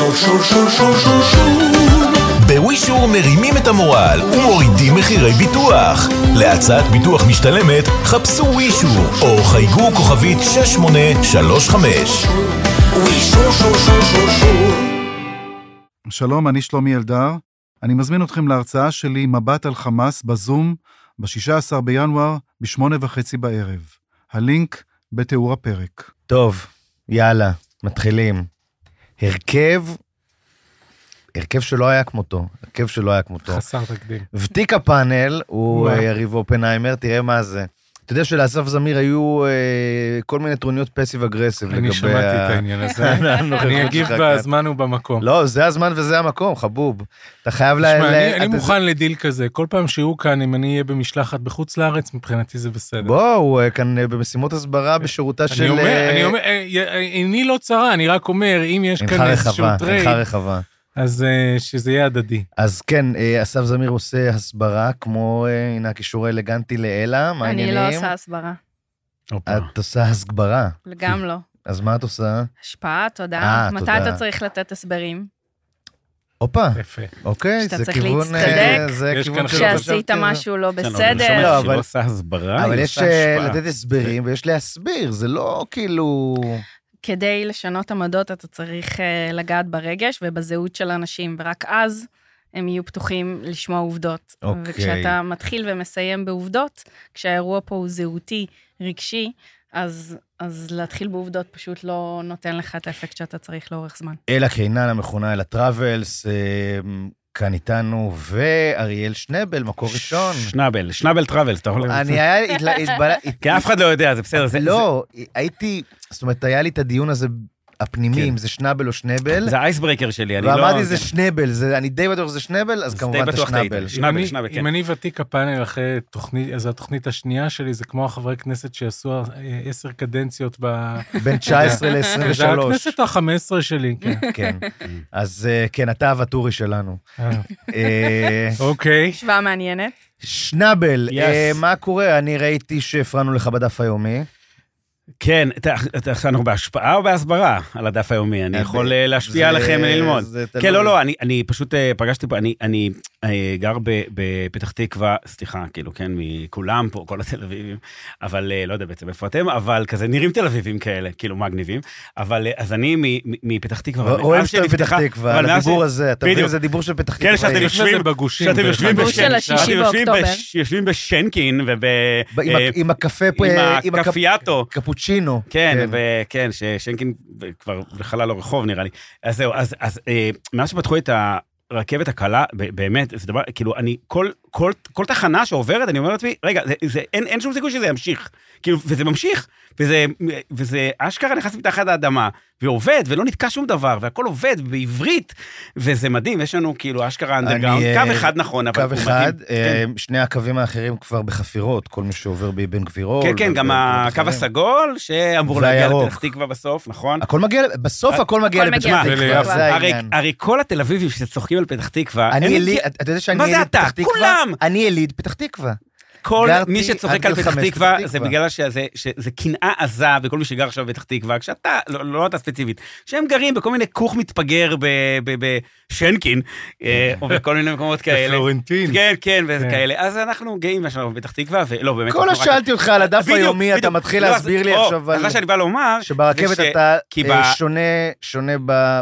שור שור שור שור שור שור בווישור מרימים את המורל ומורידים מחירי ביטוח. להצעת ביטוח משתלמת, חפשו ווישור או חייגו כוכבית 6835. ווישור שור שור שור שור שלום, אני שלומי אלדר. אני מזמין אתכם להרצאה שלי מבט על חמאס בזום ב-16 בינואר בשמונה וחצי בערב. הלינק בתיאור הפרק. טוב, יאללה, מתחילים. הרכב, הרכב שלא היה כמותו, הרכב שלא היה כמותו. חסר תקדים. ותיק הפאנל הוא יריב אופנהיימר, תראה מה זה. אתה יודע שלאסף זמיר היו אה, כל מיני טרוניות פסיב אגרסיב לגבי... אני שמעתי ה- את העניין הזה. אני אגיב. בזמן ובמקום. לא, זה הזמן וזה המקום, חבוב. אתה חייב ל... תשמע, אני- מוכן לדיל כזה, כל פעם שהוא כאן, אם אני אהיה במשלחת בחוץ לארץ, מבחינתי זה בסדר. בוא, הוא אה, כאן אה, במשימות הסברה בשירותה של... אני אומר, אני אומר, עיני לא צרה, אני רק אומר, אם יש אינך כאן איזשהו רחבה, טרייד, אינך רחבה. אז אה, שזה יהיה הדדי. אז כן, אה, אסף זמיר עושה הסברה, כמו, אה, הנה הקישור האלגנטי לאלה, מה אני לא העניינים? עושה הסברה, את עושה הסברה, גם לא. אז מה את עושה? השפעה, תודה. אה, מתי תודה. אתה צריך לתת הסברים? הופה. אוקיי, שאתה זה צריך כיוון... להצטדק? אה, זה יש כיוון כשעשית משהו לא כן, בסדר? לא, שהיא אבל- לא עושה הסברה, אבל היא יש. לתת הסברים ויש להסביר, זה לא כאילו... כדי לשנות עמדות אתה צריך אה, לגעת ברגש ובזהות של אנשים, ורק אז הם יהיו פתוחים לשמוע עובדות. אוקיי. וכשאתה מתחיל ומסיים בעובדות, כשהאירוע פה הוא זהותי, רגשי, אז, אז להתחיל בעובדות פשוט לא נותן לך את האפקט שאתה צריך לאורך זמן. אלה קינן המכונה אלה Travels, אה, כאן איתנו, ואריאל שנבל, מקור ראשון. שנאבל, שנאבל Travels, אתה יכול... אני היה... התלה- התבלה- כי אף אחד לא יודע, זה בסדר. זה- לא, הייתי... זאת אומרת, היה לי את הדיון הזה הפנימי, כן. זה שנאבל או שנבל, זה האייסברקר שלי, אני לא... ואמרתי זה כן. שנבל, זה- אני די בטוח שזה שנבל, אז כמובן אתה. שנאבל, אם אני- שנאבל, כן. אם אני ותיק הפאנל אחרי תוכנית, אז התוכנית השנייה שלי זה כמו החברי כנסת שעשו עשר קדנציות ב... בין 19 זה ל-23. הכנסת ה-15 שלי, כן. כן. אז אה, כן, אתה הוואטורי שלנו. אה, אה, אוקיי. השוואה מעניינת. אה, מה קורה? אני ראיתי שהפרענו לך בדף היומי. כן, עכשיו אנחנו בהשפעה או בהסברה על הדף היומי? אני אה, יכול אה, להשפיע עליכם וללמוד. כן, לא, לא, אני, אני פשוט אה, פגשתי פה, אני, אני גר ב, בפתח תקווה, סליחה, כאילו, כן, מכולם פה, כל התל אביבים, אבל לא יודע בעצם איפה אתם, אבל כזה נראים תל אביבים כאלה, כאילו מגניבים, אבל אז אני מפתח תקווה. רואים שאתה שנפתחה- תקווה, על הדיבור הזה, אתה מבין? זה דיבור של פתח כן, תקווה. שאתם יש יושבים, בגושים. שאתם יושבים שאתם בשנקין וב... עם הקפה, עם עם הקפ- הקפיאטו. קפוצ'ינו. כן, וכן, ששנקין כבר בחלל הרחוב נראה לי. אז זהו, אז, אז אה, מאז שפתחו את הרכבת הקלה, באמת, זה דבר, כאילו, אני, כל, כל, כל תחנה שעוברת, אני אומר לעצמי, רגע, זה, זה, אין, אין שום סיכוי שזה ימשיך. כאילו, וזה ממשיך, וזה, וזה אשכרה נכנס מתחת האדמה, ועובד, ולא נתקע שום דבר, והכל עובד בעברית, וזה מדהים, יש לנו כאילו אשכרה אנדרגראונד, אה, קו אחד נכון, אבל קו הוא אחד, מדהים. אה, כן. שני הקווים האחרים כבר בחפירות, כל מי שעובר בבן גבירול. כן, כן, גם הקו. הסגול, שאמור להגיע. לפתח תקווה בסוף, נכון? הכל מגיע, בסוף הכל מגיע לפתח תקווה, זה. הרי, כל התל אביבים שצוחקים על פתח תקווה, אני יליד, אתה יודע שאני מה זה יליד אתה? פתח תקווה? כולם! אני יליד פתח תקווה. כל גרתי מי שצוחק על פתח תקווה, זה. בגלל שזה קנאה עזה, וכל מי שגר עכשיו בפתח תקווה, כשאתה, לא לא אתה ספציפית, שהם גרים בכל מיני כוך מתפגר בשנקין, אה, או בכל מיני מקומות כאלה. בפלורנטין. כן, כן, וזה כן. כאלה. אז אנחנו גאים בשלנו בפתח תקווה, ולא, באמת. כל מה ששאלתי אותך על הדף היומי, אתה. מתחיל לא, להסביר לי עכשיו אז על... מה שאני בא לומר, שברכבת אתה אה, שונה,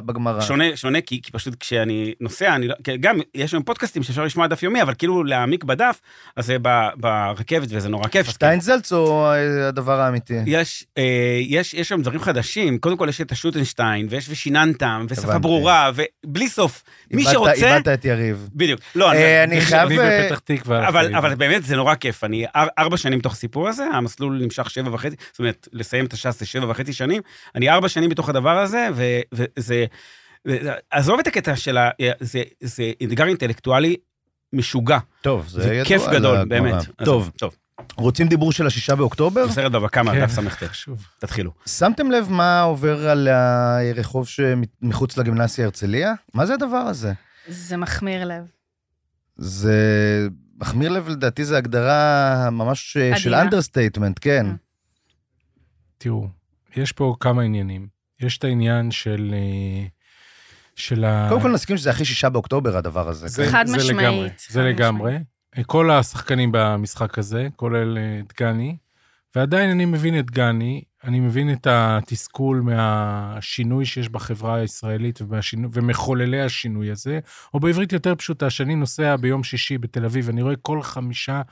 בגמרא. שונה, שונה, כי, פשוט כשאני נוסע, לא, גם יש היום פודקאסטים שאפשר לשמוע דף יומי, אבל כאילו להעמיק בדף, אז זה ב- ברכבת וזה נורא כיף. אז שטיינזלץ או אה, הדבר האמיתי? יש, אה, יש, יש שם דברים חדשים, קודם כל יש את השוטנשטיין, ויש ושיננתם, ושפה הבנתי. ברורה, ובלי סוף. מי איבדת- שרוצה... איבדת את יריב. בדיוק. לא, אה, אני... אני חייב... אני אה, בפתח תקווה. אבל. אבל באמת זה נורא כיף, אני אר, ארבע שנים בתוך הסיפור הזה, המסלול נמשך שבע וחצי, זאת אומרת, לסיים את הש"ס זה שבע וחצי שנים, אני ארבע שנים בתוך הדבר הזה, ו- וזה- עזוב את הקטע של ה... זה, זה אתגר אינטלקטואלי משוגע, טוב, זה זה ידוע כיף על גדול. באמת. טוב, טוב, רוצים דיבור של השישה באוקטובר? זה סרט בבקה כן, מהדף ס"ט. תתחילו. שמתם לב מה עובר על הרחוב שמחוץ לגימנסיה הרצליה? מה זה הדבר הזה? זה מחמיץ לב. זה מחמיץ לב, לדעתי זו הגדרה ממש אה, של עדינה. Understatement, כן. Mm. תראו, יש פה כמה עניינים. יש את העניין של, אה, של ה... קודם כל נסכים שזה הכי שישה באוקטובר, הדבר הזה. זה, כן? חד זה משמעית, לגמרי, חד זה לגמרי. משמעית. כל השחקנים במשחק הזה, כולל אה, דגני, ועדיין אני מבין את דגני, אני מבין את התסכול מהשינוי שיש בחברה הישראלית ומהשינו, ומחוללי השינוי הזה, או בעברית יותר פשוטה, שאני נוסע ביום שישי בתל אביב, אני רואה כל חמישה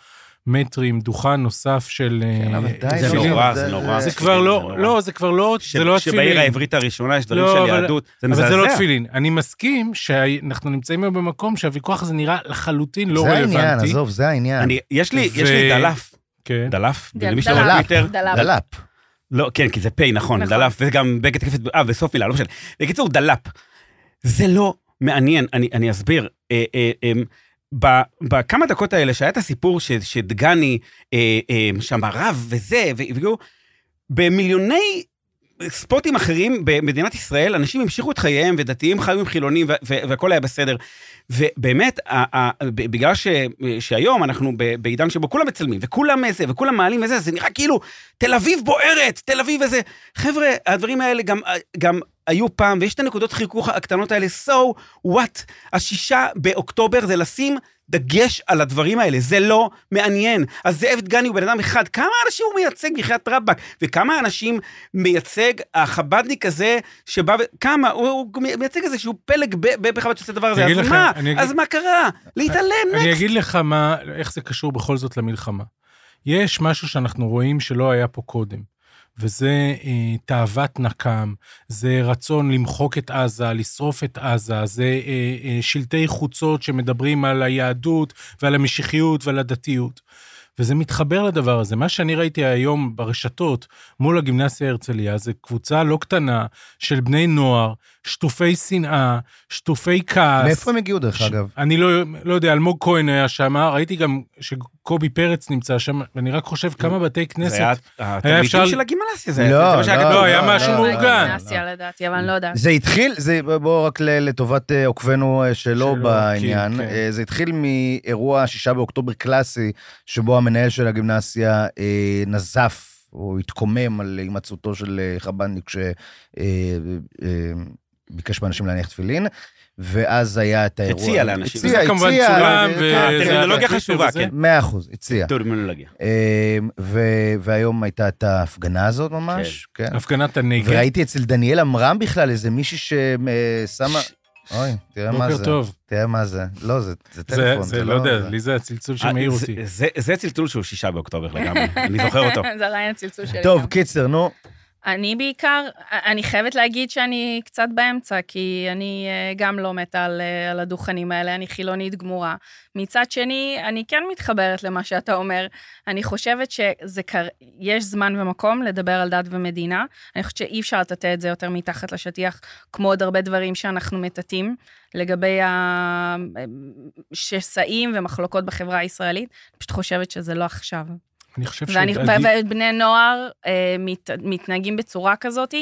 מטרים דוכן נוסף של... כן, אה, אבל די, זה. נורא, זה נורא. זה זה כבר לא, נורא. לא, זה כבר לא, זה לא שבעיר התפילין. העברית הראשונה יש דברים לא, של אבל- יהדות, זה אבל מזעזע. זה לא תפילין. אני מסכים שאנחנו נמצאים היום במקום שהוויכוח הזה נראה לחלוטין לא זה רלוונטי. העניין, עזוב, זה העניין. אני, יש לי, ו- יש לי דלף, כן. דלף, דלף, דלף. לא, כן, כי זה פ', נכון, נכון. דלף, וגם בגד תקפת, אה, וסוף מילה, לא משנה. בקיצור, דלאפ. זה לא מעניין, אני, אני אסביר. בכמה דקות האלה שהיה את הסיפור שדגני אה, אה, שם הרב וזה, והגיעו, במיליוני ספוטים אחרים במדינת ישראל, אנשים המשיכו את חייהם, ודתיים חיו עם חילונים, והכל היה בסדר. ובאמת, בגלל ש, שהיום אנחנו בעידן שבו כולם מצלמים, וכולם איזה, וכולם מעלים וזה, זה נראה כאילו תל אביב בוערת, תל אביב איזה... חבר'ה, הדברים האלה גם, גם היו פעם, ויש את הנקודות חיכוך הקטנות האלה, so what? השישה באוקטובר זה לשים דגש על הדברים האלה, זה לא מעניין. אז זאב דגני הוא בן אדם אחד, כמה אנשים הוא מייצג בחייאת רבאק, וכמה אנשים מייצג החבדניק הזה, שבא. כמה? הוא, הוא מייצג איזשהו פלג ב- ב- בחב"ד שעושה את הדבר הזה, אני אז לך, מה? אני אגיד- אז מה קרה? להתעלם, אני נקסט. אגיד לך מה, איך זה קשור בכל זאת למלחמה. יש משהו שאנחנו רואים שלא היה פה קודם, וזה אה, תאוות נקם, זה רצון למחוק את עזה, לשרוף את עזה, זה אה, אה, שלטי חוצות שמדברים על היהדות ועל המשיחיות ועל הדתיות. וזה מתחבר לדבר הזה. מה שאני ראיתי היום ברשתות מול הגימנסיה הרצליה זה קבוצה לא קטנה של בני נוער, שטופי שנאה, שטופי כעס. מאיפה הם הגיעו, דרך ש- אגב? אני לא, לא יודע, אלמוג כהן היה שם, ראיתי גם שקובי פרץ נמצא שם, ואני רק חושב כמה בתי כנסת. זה היה התלמידים אפשר- של הגימנסיה, זה לא, זה שהיה לא, גדול. לא, היה לא, משהו לא, מאורגן. גימנסיה לדעתי, אבל אני לא יודעת. זה התחיל, זה, בואו רק לטובת אה, עוקבינו אה, שלו שלו, בעניין, כן, כן. אה, זה התחיל מאירוע שישה באוקטובר קלאסי, שבו המנהל של הגימנסיה אה, נזף או התקומם על הימצאותו של אה, חב"דניק שביקש מאנשים להניח תפילין, ואז היה את האירוע. הציע לאנשים. הציע, וזה כמובן הציע, צולם, אה, וזה כן, היה טרמינולוגיה בטוויטר חשובה. כן. מאה אחוז, הציע. טרמינולוגיה. אה, והיום הייתה את ההפגנה הזאת ממש, כן. הפגנת הנגד. וראיתי אצל דניאל עמרם בכלל איזה מישהי ששמה... אוי, תראה מה בוקר זה. טוב. תראה מה זה. לא, זה, זה זה, טלפון. זה לא יודע, לי זה הצלצול שמעיר אה, זה- אותי. זה- זה צלצול שהוא שישה באוקטובר לגמרי, אני זוכר אותו. זה עדיין הצלצול שלי. טוב. קיצר, נו. אני בעיקר, אני חייבת להגיד שאני קצת באמצע, כי אני אה, גם לא מתה על, אה, על הדוכנים האלה, אני חילונית גמורה. מצד שני, אני כן מתחברת למה שאתה אומר. אני חושבת שזה קר... זמן ומקום לדבר על דת ומדינה. אני חושבת שאי אפשר לטאטא את זה יותר מתחת לשטיח, כמו עוד הרבה דברים שאנחנו מטאטאים, לגבי השסעים ומחלוקות בחברה הישראלית. אני פשוט חושבת שזה לא עכשיו. אני חושב ואני, שעדיף- ובני נוער אה, מת, מתנהגים בצורה כזאת,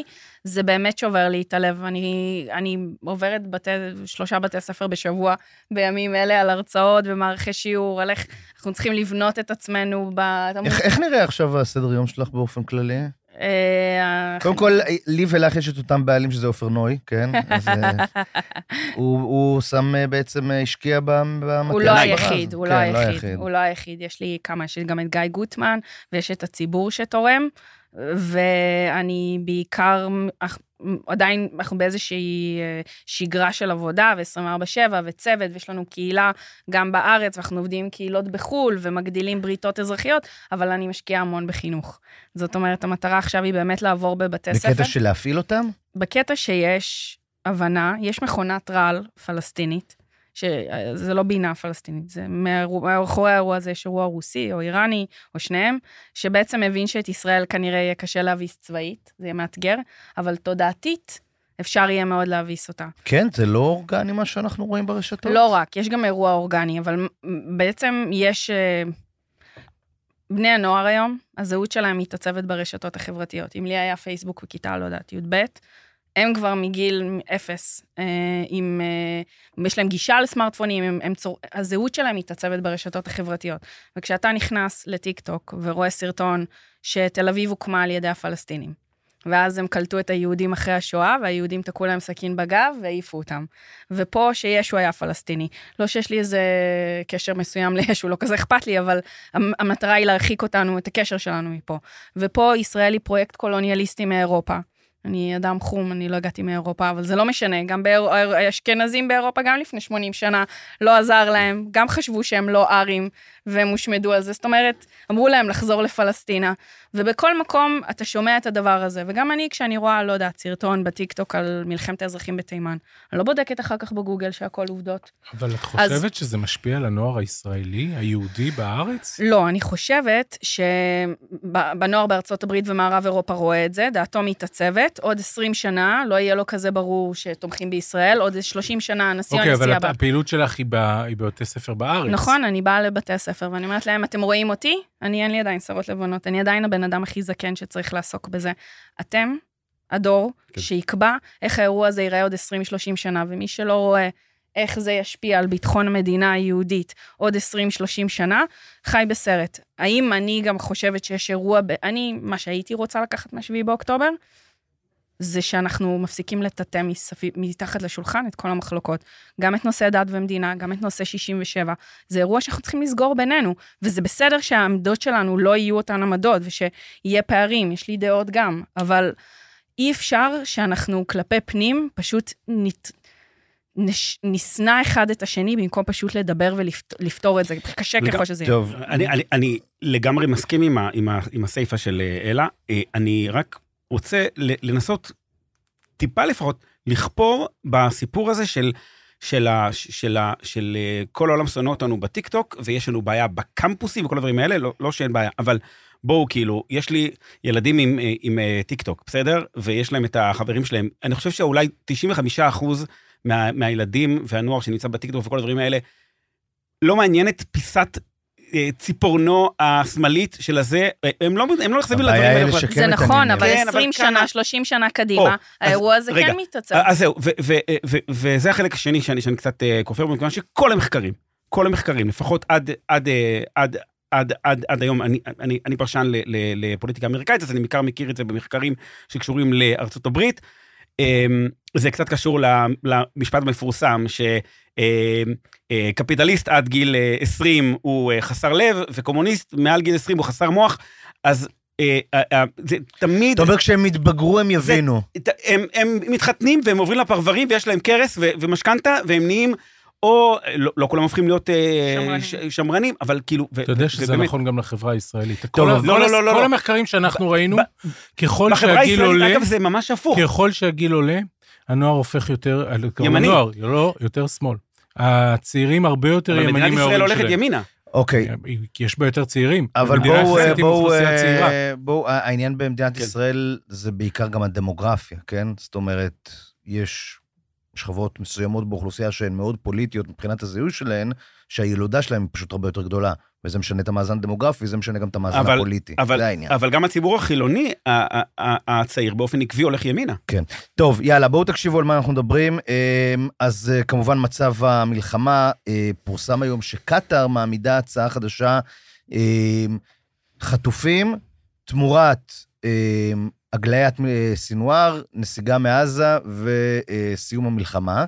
זה באמת שובר לי את הלב. אני, אני עוברת בתי, שלושה בתי ספר בשבוע בימים אלה על הרצאות ומערכי שיעור, על איך אנחנו צריכים לבנות את עצמנו. ב... איך, איך נראה עכשיו הסדר יום שלך באופן כללי? אה, קודם כל, לי ולך יש את אותם בעלים שזה עופר נוי, כן? אז אה, הוא, שם אה, בעצם, השקיע במטה הוא לא היחיד. הוא כן, לא היחיד, הוא לא היחיד. יש לי כמה, יש לי גם את גיא גוטמן, ויש את הציבור שתורם, ואני בעיקר, עדיין אנחנו באיזושהי אה, שגרה של עבודה, ו-24/7, וצוות, ויש לנו קהילה גם בארץ, ואנחנו עובדים עם קהילות בחו"ל, ומגדילים בריתות אזרחיות, אבל אני משקיעה המון בחינוך. זאת אומרת, המטרה עכשיו היא באמת לעבור בבתי ספר. בקטע של להפעיל אותם? בקטע שיש הבנה, יש מכונת רעל פלסטינית, שזה לא בינה פלסטינית, זה מאחורי האירוע הזה יש אירוע רוסי או איראני או שניהם, שבעצם מבין שאת ישראל כנראה יהיה קשה להביס צבאית, זה יהיה מאתגר, אבל תודעתית אפשר יהיה מאוד להביס אותה. כן, זה לא אורגני מה שאנחנו רואים ברשתות? לא רק, יש גם אירוע אורגני, אבל בעצם יש... אה, בני הנוער היום, הזהות שלהם מתעצבת ברשתות החברתיות. אם לי היה פייסבוק בכיתה, לא יודעת, י"ב, הם כבר מגיל אפס, אה, עם, אה, יש להם גישה לסמארטפונים, הם, הם צור... הזהות שלהם מתעצבת ברשתות החברתיות. וכשאתה נכנס לטיק טוק ורואה סרטון שתל אביב הוקמה על ידי הפלסטינים, ואז הם קלטו את היהודים אחרי השואה, והיהודים תקעו להם סכין בגב והעיפו אותם. ופה שישו היה פלסטיני. לא שיש לי איזה קשר מסוים לישו, לא כזה אכפת לי, אבל המ- המטרה היא להרחיק אותנו, את הקשר שלנו מפה. ופה ישראל היא פרויקט קולוניאליסטי מאירופה. אני אדם חום, אני לא הגעתי מאירופה, אבל זה לא משנה, גם באשכנזים באירופה, גם לפני 80 שנה, לא עזר להם, גם חשבו שהם לא ארים, והם הושמדו על זה. זאת אומרת, אמרו להם לחזור לפלסטינה. ובכל מקום אתה שומע את הדבר הזה, וגם אני, כשאני רואה, לא יודעת, סרטון בטיקטוק על מלחמת האזרחים בתימן, אני לא בודקת אחר כך בגוגל שהכל עובדות. אבל את אז- חושבת שזה משפיע על הנוער הישראלי, היהודי בארץ? לא, אני חושבת שבנוער בארצות הברית ומערב אירופה רואה את זה, דעתו מתעצבת, עוד 20 שנה לא יהיה לו כזה ברור שתומכים בישראל, עוד 30 שנה הנשיא או אוקיי, אבל הנשיאה את- הבא. הפעילות שלך היא ב- היא בבתי ספר בארץ. נכון, אני באה לבתי הספר ואני אומרת להם, אתם רואים אותי? אני, אין לי עדיין שערות לבנות, אני עדיין הבן אדם הכי זקן שצריך לעסוק בזה. אתם, הדור, כן. שיקבע איך האירוע הזה ייראה עוד 20-30 שנה, ומי שלא רואה איך זה ישפיע על ביטחון המדינה היהודית עוד 20-30 שנה, חי בסרט. האם אני גם חושבת שיש אירוע, ב... אני, מה שהייתי רוצה לקחת מה-7 באוקטובר, זה שאנחנו מפסיקים לטאטא מתחת לשולחן את כל המחלוקות. גם את נושא דת ומדינה, גם את נושא 67. זה אירוע שאנחנו צריכים לסגור בינינו, וזה בסדר שהעמדות שלנו לא יהיו אותן עמדות, ושיהיה פערים, יש לי דעות גם, אבל אי אפשר שאנחנו כלפי פנים פשוט נת... נש... נשנא אחד את השני במקום פשוט לדבר ולפתור את זה, קשה וגם- ככל שזה יהיה. טוב, אני, אני, אני לגמרי מסכים עם, ה, עם, ה, עם הסיפה של אה, אלה. אה, אני רק רוצה לנסות טיפה לפחות לכפור בסיפור הזה של, של, ה, של, ה, של אה, כל העולם שונא אותנו בטיקטוק, ויש לנו בעיה בקמפוסים וכל הדברים האלה, לא, לא שאין בעיה, אבל בואו, כאילו, יש לי ילדים עם, אה, עם אה, טיקטוק, בסדר? ויש להם את החברים שלהם. אני חושב שאולי 95 אחוז מה, מהילדים והנוער שנמצא בטיקטוק וכל הדברים האלה, לא מעניינת פיסת ציפורנו השמאלית של הזה, אה, הם לא, הם לא נחשפים לדברים האלה. זה נכון. אבל כן, אבל 20 כמה- שנה, 30 שנה או, קדימה, אז האירוע הזה רגע, כן מתעצב. אז זהו, ו- ו- ו- וזה החלק השני שאני, שאני קצת אה, כופר בו, מכיוון שכל המחקרים, כל המחקרים, לפחות עד, עד, אה, עד, עד, עד, עד היום, אני, אני, אני פרשן ל, ל, לפוליטיקה אמריקאית, אז אני בעיקר מכיר את זה במחקרים שקשורים לארצות הברית. אה, זה קצת קשור ל- למשפט המפורסם, שקפיטליסט עד גיל אה, 20 הוא אה, חסר לב, וקומוניסט מעל גיל 20 הוא חסר מוח, אז אה, אה, אה, זה תמיד... אתה אומר כשהם יתבגרו הם יבינו. הם, הם מתחתנים והם עוברים לפרברים ויש להם קרס ומשכנתה והם נהיים, או לא, לא כולם הופכים להיות אה, שמרנים. ש, שמרנים, אבל כאילו... ו- אתה יודע שזה ובאמת, נכון גם לחברה הישראלית. טוב, כל לא, לא, לא, לא, כל לא. המחקרים שאנחנו ראינו, ב- ככל בחברה שהגיל הישראלית, עולה, אגב, זה ממש הפוך. ככל שהגיל עולה, הנוער הופך יותר, ימני. הנוער, לא, יותר שמאל. הצעירים הרבה יותר אבל ימנים מדינת ישראל מההורים הולכת שלהם. ימינה. אוקיי, כי יש בה יותר צעירים. אבל בואו, בואו. אה, בואו, העניין במדינת כן. ישראל זה בעיקר גם הדמוגרפיה, כן? זאת אומרת, יש שכבות מסוימות באוכלוסייה שהן מאוד פוליטיות מבחינת הזיהוי שלהן, שהילודה שלהן היא פשוט הרבה יותר גדולה. וזה משנה את המאזן הדמוגרפי, זה משנה גם את המאזן אבל- הפוליטי. אבל- זה העניין. אבל גם הציבור החילוני, הצעיר, באופן עקבי הולך ימינה. טוב, יאללה, בואו תקשיבו על מה אנחנו מדברים. אמ, אז אה, כמובן, מצב המלחמה, אה, פורסם היום שקטאר מעמידה הצעה חדשה, אמ, חטופים תמורת אמ, הגליית אה, סינואר, נסיגה מעזה וסיום המלחמה.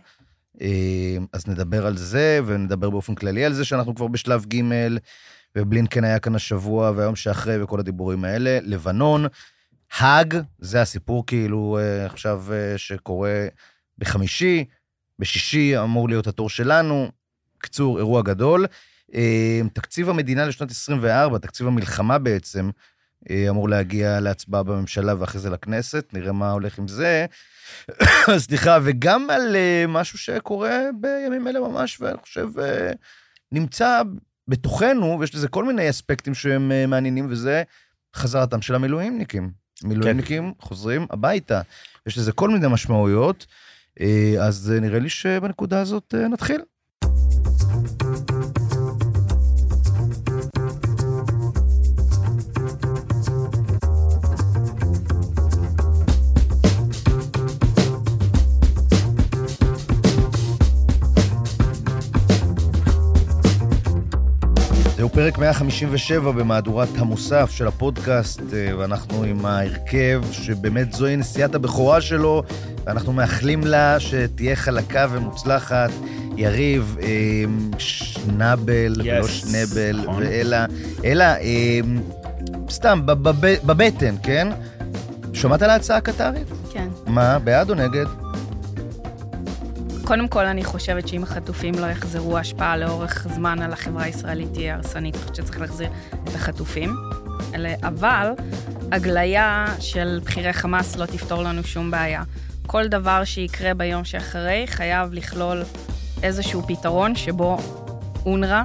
אמ, אז נדבר על זה, ונדבר באופן כללי על זה שאנחנו כבר בשלב ג', ובלינקן היה כאן השבוע, והיום שאחרי, וכל הדיבורים האלה. לבנון, האג, זה הסיפור כאילו אה, עכשיו אה, שקורה בחמישי, בשישי אמור להיות התור שלנו. קצור, אירוע גדול. אה, תקציב המדינה לשנת 24, תקציב המלחמה בעצם, אה, אמור להגיע להצבעה בממשלה ואחרי זה לכנסת, נראה מה הולך עם זה. סליחה, וגם על אה, משהו שקורה בימים אלה ממש, ואני חושב, אה, נמצא בתוכנו, ויש לזה כל מיני אספקטים שהם אה, מעניינים, וזה חזרתם של המילואימניקים. מילואימניקים חוזרים הביתה. יש לזה כל מיני משמעויות, אז אה, נראה לי שבנקודה הזאת נתחיל. זהו, פרק 157 במהדורת המוסף של הפודקאסט, אה, ואנחנו עם ההרכב שבאמת זוהי נסיעת הבכורה שלו, ואנחנו מאחלים לה שתהיה חלקה ומוצלחת. יריב, אה, שנבל, Yes, ולא שנבל, נכון. ואלה, אלה, אה, סתם, בב- בבטן, כן? שמעת על ההצעה הקטרית? כן. מה, בעד או נגד? קודם כל, אני חושבת שאם החטופים לא יחזרו, ההשפעה לאורך זמן על החברה הישראלית תהיה הרסנית. אני חושבת שצריך להחזיר את החטופים. אבל הגליה של בכירי חמאס לא תפתור לנו שום בעיה. כל דבר שיקרה ביום שאחרי חייב לכלול איזשהו פתרון שבו אונר"א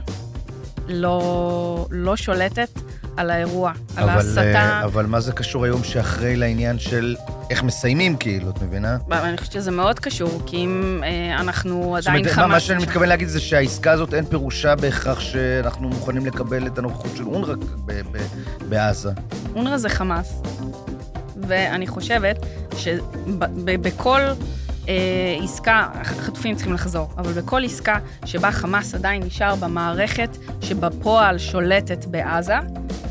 לא, לא שולטת על האירוע, על אבל, ההסתה. אה, אבל מה זה קשור היום שאחרי לעניין של איך מסיימים, כאילו, את מבינה? אני חושבת שזה מאוד קשור, כי אם אה, אנחנו עדיין חמאס... מה, מה שאני מתכוון להגיד זה שהעסקה הזאת אין פירושה בהכרח שאנחנו מוכנים לקבל את הנוכחות של אונר"א בעזה. אונר"א זה חמאס. ואני חושבת שבכל אה, עסקה, החטופים צריכים לחזור, אבל בכל עסקה שבה חמאס עדיין נשאר במערכת שבפועל שולטת בעזה,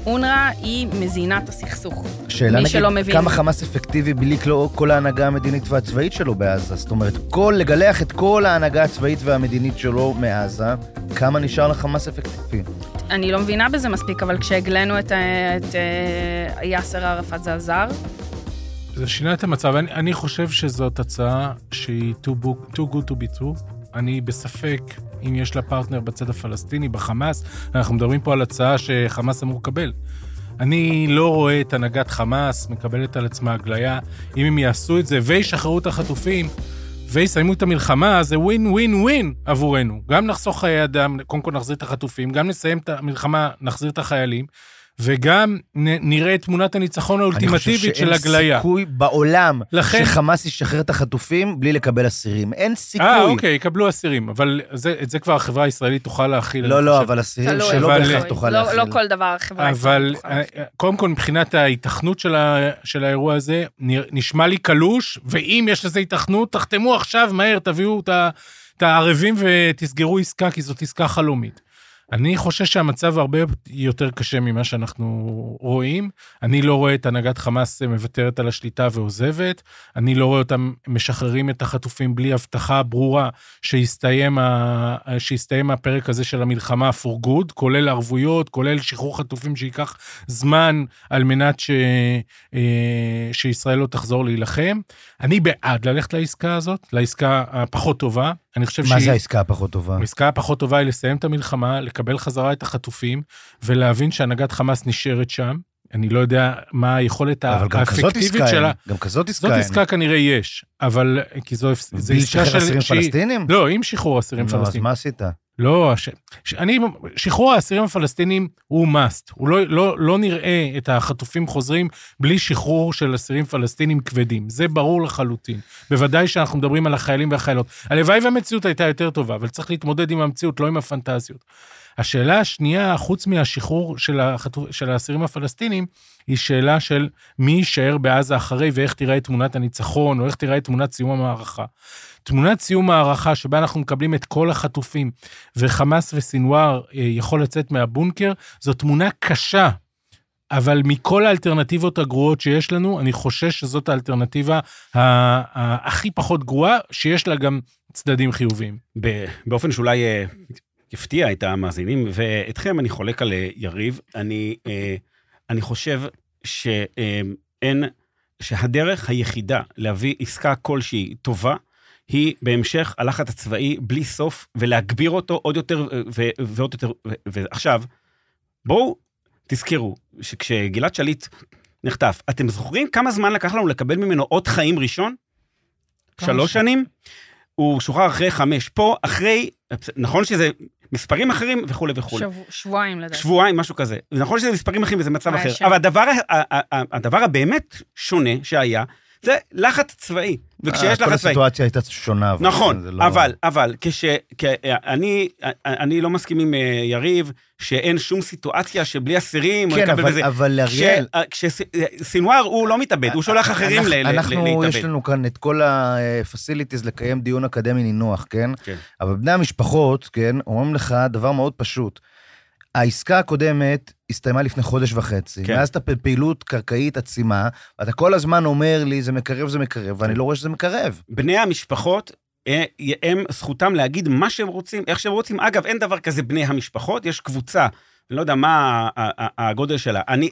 אונר"א היא מזינת הסכסוך. שאלה מי נגיד, שלא מבין. כמה חמאס אפקטיבי בלי כל- ההנהגה המדינית והצבאית שלו בעזה? זאת אומרת, כל, לגלח את כל ההנהגה הצבאית והמדינית שלו מעזה, כמה נשאר לחמאס אפקטיבי? אני לא מבינה בזה מספיק, אבל כשהגלינו את, אה, את אה, יאסר ערפאת זה עזר. זה שינה את המצב. אני, אני חושב שזאת הצעה שהיא too, book, too good to be true. אני בספק אם יש לה פרטנר בצד הפלסטיני, בחמאס. אנחנו מדברים פה על הצעה שחמאס אמור לקבל. אני לא רואה את הנהגת חמאס מקבלת על עצמה הגליה. אם הם יעשו את זה וישחררו את החטופים ויסיימו את המלחמה, זה ווין ווין ווין עבורנו. גם נחסוך חיי אדם, קודם כל נחזיר את החטופים, גם נסיים את המלחמה, נחזיר את החיילים, וגם נראה את תמונת הניצחון האולטימטיבית של אני חושב שאין הגליה. סיכוי בעולם לכן- שחמאס ישחרר את החטופים בלי לקבל אסירים. אין סיכוי. אה, אוקיי, יקבלו אסירים, אבל זה, את זה כבר החברה הישראלית תוכל להכיל. לא, לא, חושב. אבל אסירים שלא אבל- בהכרח תוכל לא, להכיל. לא כל דבר החברה אבל הישראלית תוכל להכיל. אה, קודם כל, מבחינת ההיתכנות של, ה, של האירוע הזה, נשמע לי קלוש, ואם יש לזה היתכנות, תחתמו עכשיו, מהר, תביאו את הערבים ותסגרו עסקה, כי זאת עסקה חלומית. אני חושש שהמצב הרבה יותר קשה ממה שאנחנו רואים. אני לא רואה את הנהגת חמאס מוותרת על השליטה ועוזבת. אני לא רואה אותם משחררים את החטופים בלי הבטחה ברורה שיסתיים, ה... שיסתיים הפרק הזה של המלחמה for good, כולל ערבויות, כולל שחרור חטופים שייקח זמן על מנת ש... אה, שישראל לא תחזור להילחם. אני בעד ללכת לעסקה הזאת, לעסקה הפחות טובה. אני חושב מה שהיא... זה העסקה הפחות טובה? העסקה הפחות טובה היא לסיים את המלחמה, לקבל חזרה את החטופים, ולהבין שהנהגת חמאס נשארת שם. אני לא יודע מה היכולת אבל האפקטיבית שלה. אין. גם כזאת עסקה זאת אין. עסקה כנראה יש, אבל כי זו בלי לשחרר אסירים פלסטינים? לא, עם שחרור אסירים נו, אז פלסטינים. מה עשית? לא, ש... ש... אני, שחרור האסירים הפלסטינים הוא must. הוא לא, לא, לא נראה את החטופים חוזרים בלי שחרור של אסירים פלסטינים כבדים. זה ברור לחלוטין. בוודאי שאנחנו מדברים על החיילים והחיילות. הלוואי והמציאות הייתה יותר טובה, אבל צריך להתמודד עם המציאות, לא עם הפנטזיות. השאלה השנייה, חוץ מהשחרור של, החטו... של האסירים הפלסטינים, היא שאלה של מי יישאר בעזה אחרי ואיך תיראה תמונת הניצחון, או איך תיראה תמונת סיום המערכה. תמונת סיום הערכה שבה אנחנו מקבלים את כל החטופים וחמאס וסינואר אה, יכול לצאת מהבונקר, זו תמונה קשה. אבל מכל האלטרנטיבות הגרועות שיש לנו, אני חושש שזאת האלטרנטיבה הכי פחות גרועה, שיש לה גם צדדים חיוביים. באופן שאולי אה, יפתיע את המאזינים ואתכם, אני חולק על אה, יריב. אני, אה, אני חושב שאין, שהדרך היחידה להביא עסקה כלשהי טובה, היא בהמשך הלחץ הצבאי בלי סוף, ולהגביר אותו עוד יותר אה, ו- ועוד יותר. ו- ועכשיו, בואו תזכרו שכשגלעד שליט נחטף, אתם זוכרים כמה זמן לקח לנו לקבל ממנו אות חיים ראשון? שלוש? שנים? הוא שוחרר אחרי חמש. פה, אחרי, נכון שזה מספרים אחרים וכולי וכולי. שבוע- שבועיים לדעתי. שבועיים, משהו כזה. נכון שזה מספרים אחרים וזה מצב אחר, שם. אבל הדבר, הדבר הבאמת שונה שהיה, זה לחץ צבאי. וכשיש אה, כל לחץ צבאי... הסיטואציה הייתה שונה. נכון, לא- אבל, אבל, כש... כ- אני, אני לא מסכים עם אה, יריב שאין שום סיטואציה שבלי אסירים, כן, אבל- בזה. אבל אריאל... כשסינואר הוא לא מתאבד, הוא שולח אחרים אנחנו- ל- ל- אנחנו, להתאבד. יש לנו כאן את כל ה-facilities לקיים דיון אקדמי נינוח, כן? כן. אבל בני המשפחות, כן, אומרים לך דבר מאוד פשוט. העסקה הקודמת הסתיימה לפני חודש וחצי. כן. כן. מאז אתה בפעילות קרקעית עצימה, ואתה כל הזמן אומר לי, זה מקרב, זה מקרב, ואני לא רואה שזה מקרב. בני המשפחות, אה, הם זכותם להגיד מה שהם רוצים, איך שהם רוצים. אגב, אין דבר כזה בני המשפחות, יש קבוצה, אני לא יודע מה הגודל שלה. אני,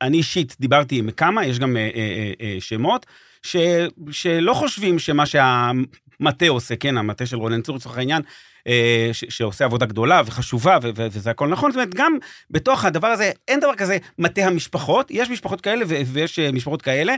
אני אישית דיברתי עם כמה, יש גם אה, אה, שמות, ש, שלא חושבים שמה שהמטה עושה, כן, המטה של רונן צור לצורך העניין, ש, שעושה עבודה גדולה וחשובה, ו, ו, וזה הכל נכון. זאת אומרת, גם בתוך הדבר הזה, אין דבר כזה מטה המשפחות, יש משפחות כאלה ו, ויש אה, משפחות כאלה.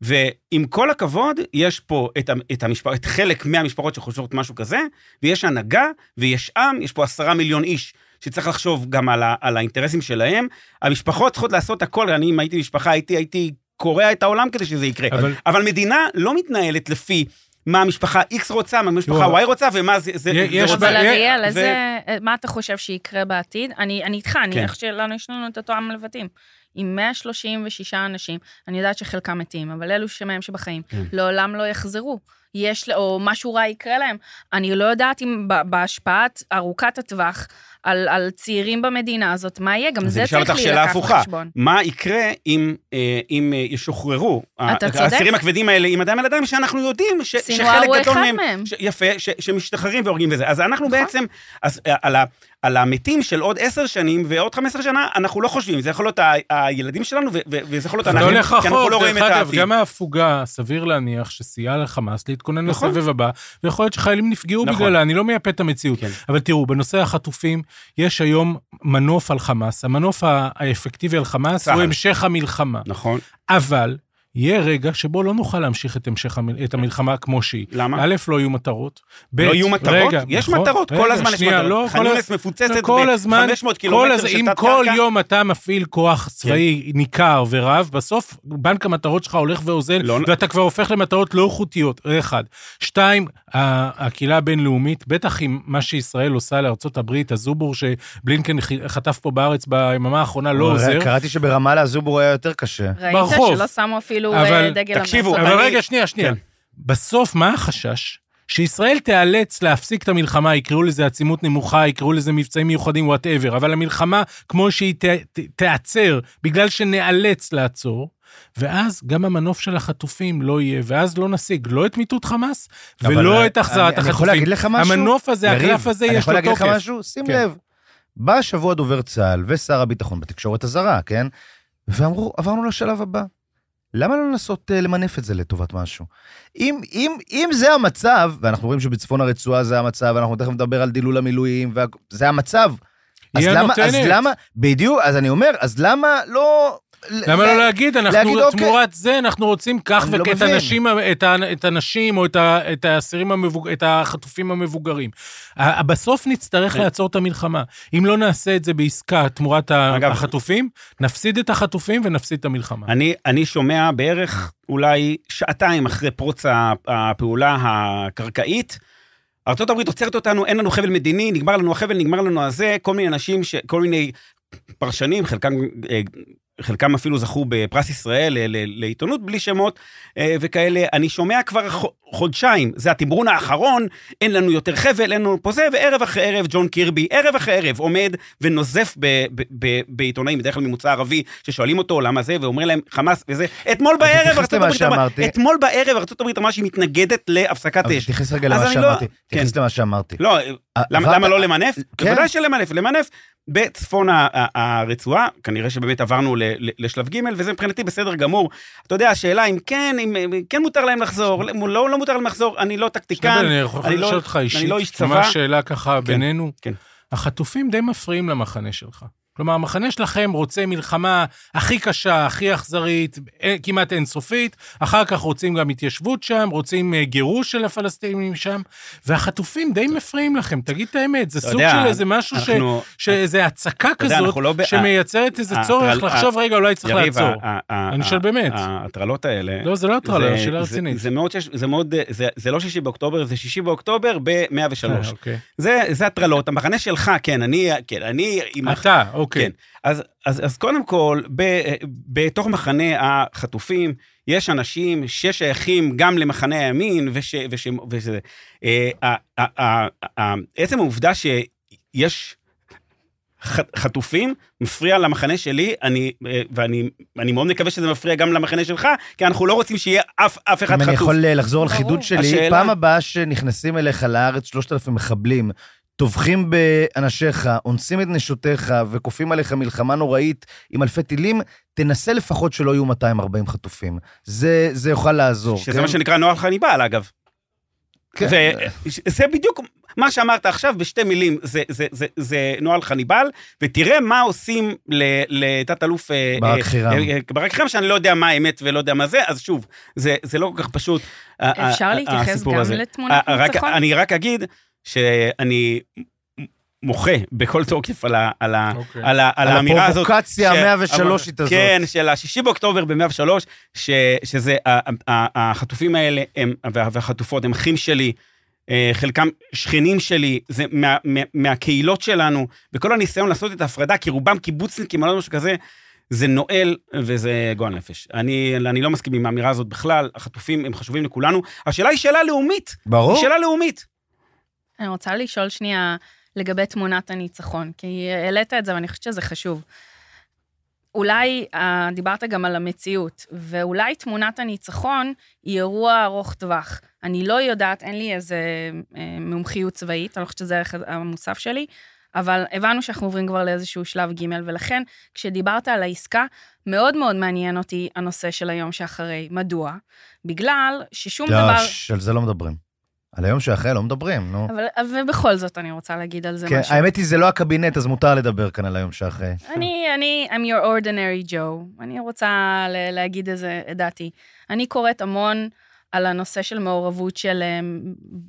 ועם כל הכבוד, יש פה את, את, המשפח, את חלק מהמשפחות שחושבות משהו כזה, ויש הנהגה, ויש עם, יש פה עשרה מיליון איש שצריך לחשוב גם על, ה, על האינטרסים שלהם. המשפחות צריכות לעשות הכל, אני אם הייתי משפחה, הייתי, הייתי קורע את העולם כדי שזה יקרה. אבל, אבל מדינה לא מתנהלת לפי מה המשפחה X רוצה, מה המשפחה Y רוצה, ומה זה, זה, יש זה רוצה. אבל אריאל, ו- איזה, מה אתה חושב שיקרה בעתיד? אני אני איתך, אני כן. איך שלנו, יש לנו את אותו עם לבטים. עם 136 אנשים, אני יודעת שחלקם מתים, אבל אלו שמהם שבחיים, כן. לעולם לא יחזרו. יש, או משהו רע יקרה להם. אני לא יודעת אם ב- בהשפעת ארוכת הטווח על, על צעירים במדינה הזאת, מה יהיה, גם אז זה אני אשאל צריך אותך שאלה להילקח הפוכה. בחשבון. מה יקרה אם, אה, אם אה, ישוחררו אתה ה- צודק. האסירים הכבדים האלה עם אדם על אדם, שאנחנו יודעים ש, סינואר שחלק הוא גדול אחד מהם, מהם. ש, יפה, ש, שמשתחררים והורגים וזה. אז אנחנו נכון. בעצם, אז אה, על, ה, על המתים של עוד עשר שנים ועוד חמש עשרה שנה, אנחנו לא חושבים. זה יכול להיות ה, הילדים שלנו ו, ו, וזה יכול להיות לא אנחנו, הולך כי אנחנו לא רואים דרך את אגב, העתיד. גם ההפוגה, סביר להניח שסייעה לחמאס להתכונן נכון. לסבב הבא, ויכול להיות שחיילים נפגעו נכון. בגללה, אני לא מייפה את המציאות. כן. אבל תראו, בנושא החטופים, יש היום מנוף על חמאס. המנוף האפקטיבי על חמאס צה"ל. הוא המשך המלחמה. נכון. אבל יהיה רגע שבו לא נוכל להמשיך את המשך המל... את המלחמה כמו שהיא. למה? א', לא יהיו מטרות. ב', לא יהיו מטרות? רגע, יש נכון, מטרות, כל רגע, הזמן יש שנייה, מטרות. לא, כל ה- חניונס מפוצצת כל הזמן, ב-500 כל קילומטר. של אם תת כל קרקע. יום אתה מפעיל כוח צבאי כן. ניכר ורב, בסוף בנק המטרות שלך הולך ואוזל, לא- ואתה כבר הופך למטרות לא איכותיות, זה אחד. שתיים, הקהילה הבינלאומית, בטח עם מה שישראל עושה לארצות הברית, הזובור שבלינקן חטף פה בארץ ביממה האחרונה לא עוזר. קראתי שברמאללה הזובור היה יותר קשה. ראית. שלא שמו אפילו אבל- אה, דגל תקשיבו, המלצות? אבל אני- רגע, שנייה, שנייה. כן. בסוף, מה החשש? שישראל תיאלץ להפסיק את המלחמה, יקראו לזה עצימות נמוכה, יקראו לזה מבצעים מיוחדים, whatever, אבל המלחמה, כמו שהיא ת, ת, תיעצר, בגלל שניאלץ לעצור, ואז גם המנוף של החטופים לא יהיה, ואז לא נשיג לא את מיטוט חמאס, אבל ולא אני- את החזרת אני- אני יכול החטופים. להגיד לך משהו? המנוף הזה, יריב, הקלף הזה, אני יש יכול לו להגיד לך תוקף. משהו? שים כן. לב. בא השבוע דובר צה"ל ושר הביטחון בתקשורת הזרה, כן? ואמרו, עברנו לשלב הבא. למה לא לנסות אה, למנף את זה לטובת משהו? אם, אם, אם זה המצב, ואנחנו רואים שבצפון הרצועה זה המצב, ואנחנו תכף נדבר על דילול המילואים, וזה המצב, אז למה, אז. למה, בדיוק, אז אני אומר, אז למה לא... למה לא להגיד, אנחנו, אוקיי. תמורת זה, אנחנו רוצים כך לא. הנשים, את, הנשים או את, האסירים. את החטופים המבוגרים. בסוף נצטרך כן. לעצור את המלחמה. אם לא נעשה את זה בעסקה תמורת החטופים, נפסיד את החטופים ונפסיד את המלחמה. אני, שומע בערך אולי שעתיים אחרי פרוץ הפעולה הקרקעית, ארה"ב עוצרת אותנו, אין לנו חבל מדיני, נגמר לנו החבל, נגמר לנו הזה, כל מיני אנשים, ש, כל מיני פרשנים, חלקם, אה, חלקם אפילו זכו בפרס ישראל לעיתונות בלי שמות אה, וכאלה. אני שומע כבר חודשיים, זה התמרון האחרון, אין לנו יותר חבל, אין לנו פה זה, וערב אחרי ערב ג'ון קירבי, ערב אחרי ערב, עומד ונוזף ב- ב- ב- בעיתונאים, בדרך כלל ממוצא ערבי, ששואלים אותו למה זה, ואומר להם חמאס וזה. אתמול בערב ארצות למה הברית אמרה. אתמול בערב ארצות הברית אמרה שהיא מתנגדת להפסקת אש. תתייחס רגע למה לא- שאמרתי. כן. תתייחס למה שאמרתי. לא, למה, לא למנף? כן. בוודאי שלמנף. למנף בצפון הרצועה, כנראה שבאמת עברנו לשלב ג', וזה מבחינתי בסדר גמור. אתה יודע, השאלה אם כן, אם אם כן מותר להם לחזור, לא, לא מותר להם לחזור, אני לא טקטיקן, אני אני לא- אני לא איש צבא. ממש שאלה ככה בינינו. כן. החטופים די מפריעים למחנה שלך. כלומר, המחנה שלכם רוצה מלחמה הכי קשה, הכי אכזרית, אה, כמעט אינסופית, אחר כך רוצים גם התיישבות שם, רוצים אה, גירוש של הפלסטינים שם, והחטופים די מפריעים לכם, תגיד את האמת, זה סוג יודע, של איזה משהו ש... שאיזה הצקה יודע, כזאת, לא ב- שמייצרת איזה צורך לחשוב, רגע, אולי צריך יריב, לעצור. אני שואל באמת. ההטרלות האלה... לא, זה לא הטרלה, זה- שאלה רצינית. זה מאוד, זה מאוד, זה- זה לא שישי באוקטובר, זה שישי באוקטובר ב-103. אה, אוקיי. זה הטרלות, המחנה שלך, כן, אני, כן, אני... אתה, אוקיי. כן. אז, אז, אז קודם כל, ב, בתוך מחנה החטופים, יש אנשים ששייכים גם למחנה הימין, וש... וש, וש אה, ה- ה- ה- ה- עצם העובדה שיש ח- חטופים מפריע למחנה שלי, אני, אה, ואני אני מאוד מקווה שזה מפריע גם למחנה שלך, כי אנחנו לא רוצים שיהיה אף, אף אחד אם אני חטוף. יכול אה, לחזור על. חידוד שלי, השאלה- פעם הבאה שנכנסים אליך לארץ 3,000 מחבלים, טובחים באנשיך, אונסים את נשותיך וכופים עליך מלחמה נוראית עם אלפי טילים, תנסה לפחות שלא יהיו 240 חטופים. זה, זה יוכל לעזור. שזה כן? מה שנקרא נוהל חניבל, אגב. כן. וזה בדיוק מה שאמרת עכשיו בשתי מילים, זה, זה, זה, זה נוהל חניבל, ותראה מה עושים לתת-אלוף... אה, ברק אה, חירם. אה, ברק חירם, שאני לא יודע מה האמת ולא יודע מה זה, אז שוב, זה, זה לא כל כך פשוט. אפשר להתייחס גם הזה. לתמונת ניצחון? אני רק אגיד שאני מוחה בכל תוקף על, ה, על, ה, אוקיי. על, ה, על על האמירה הזאת. הפרובוקציה ש- ה-103 הזאת. כן, של ה-6 באוקטובר ב-103, ש- שזה, ה- ה- החטופים האלה הם, וה- והחטופות הם אחים שלי, אה, חלקם שכנים שלי, זה מה, מה, מהקהילות שלנו, וכל הניסיון לעשות את ההפרדה, כי רובם קיבוצניקים או לא משהו כזה, זה נואל וזה גועל נפש. אני, אני לא מסכים עם האמירה הזאת בכלל, החטופים הם חשובים לכולנו. השאלה היא שאלה לאומית, ברור. היא שאלה לאומית. אני רוצה לשאול שנייה לגבי תמונת הניצחון, כי העלית את זה ואני חושבת שזה חשוב. אולי, אה, דיברת גם על המציאות, ואולי תמונת הניצחון היא אירוע ארוך טווח. אני לא יודעת, אין לי איזה אה, מומחיות צבאית, אני לא חושבת שזה הערך המוסף שלי, אבל הבנו שאנחנו עוברים כבר לאיזשהו שלב ג', ולכן כשדיברת על העסקה, מאוד מאוד מעניין אותי הנושא של היום שאחרי. מדוע? בגלל ששום לא, דבר... על זה לא מדברים. על היום שאחרי לא מדברים, נו. אבל, ובכל זאת אני רוצה להגיד על זה כן, משהו. האמת היא, זה לא הקבינט, אז מותר לדבר כאן על היום שאחרי. אני, אני, I'm your ordinary Joe. אני רוצה להגיד איזה, את דעתי. אני קוראת המון על הנושא של מעורבות של אמ,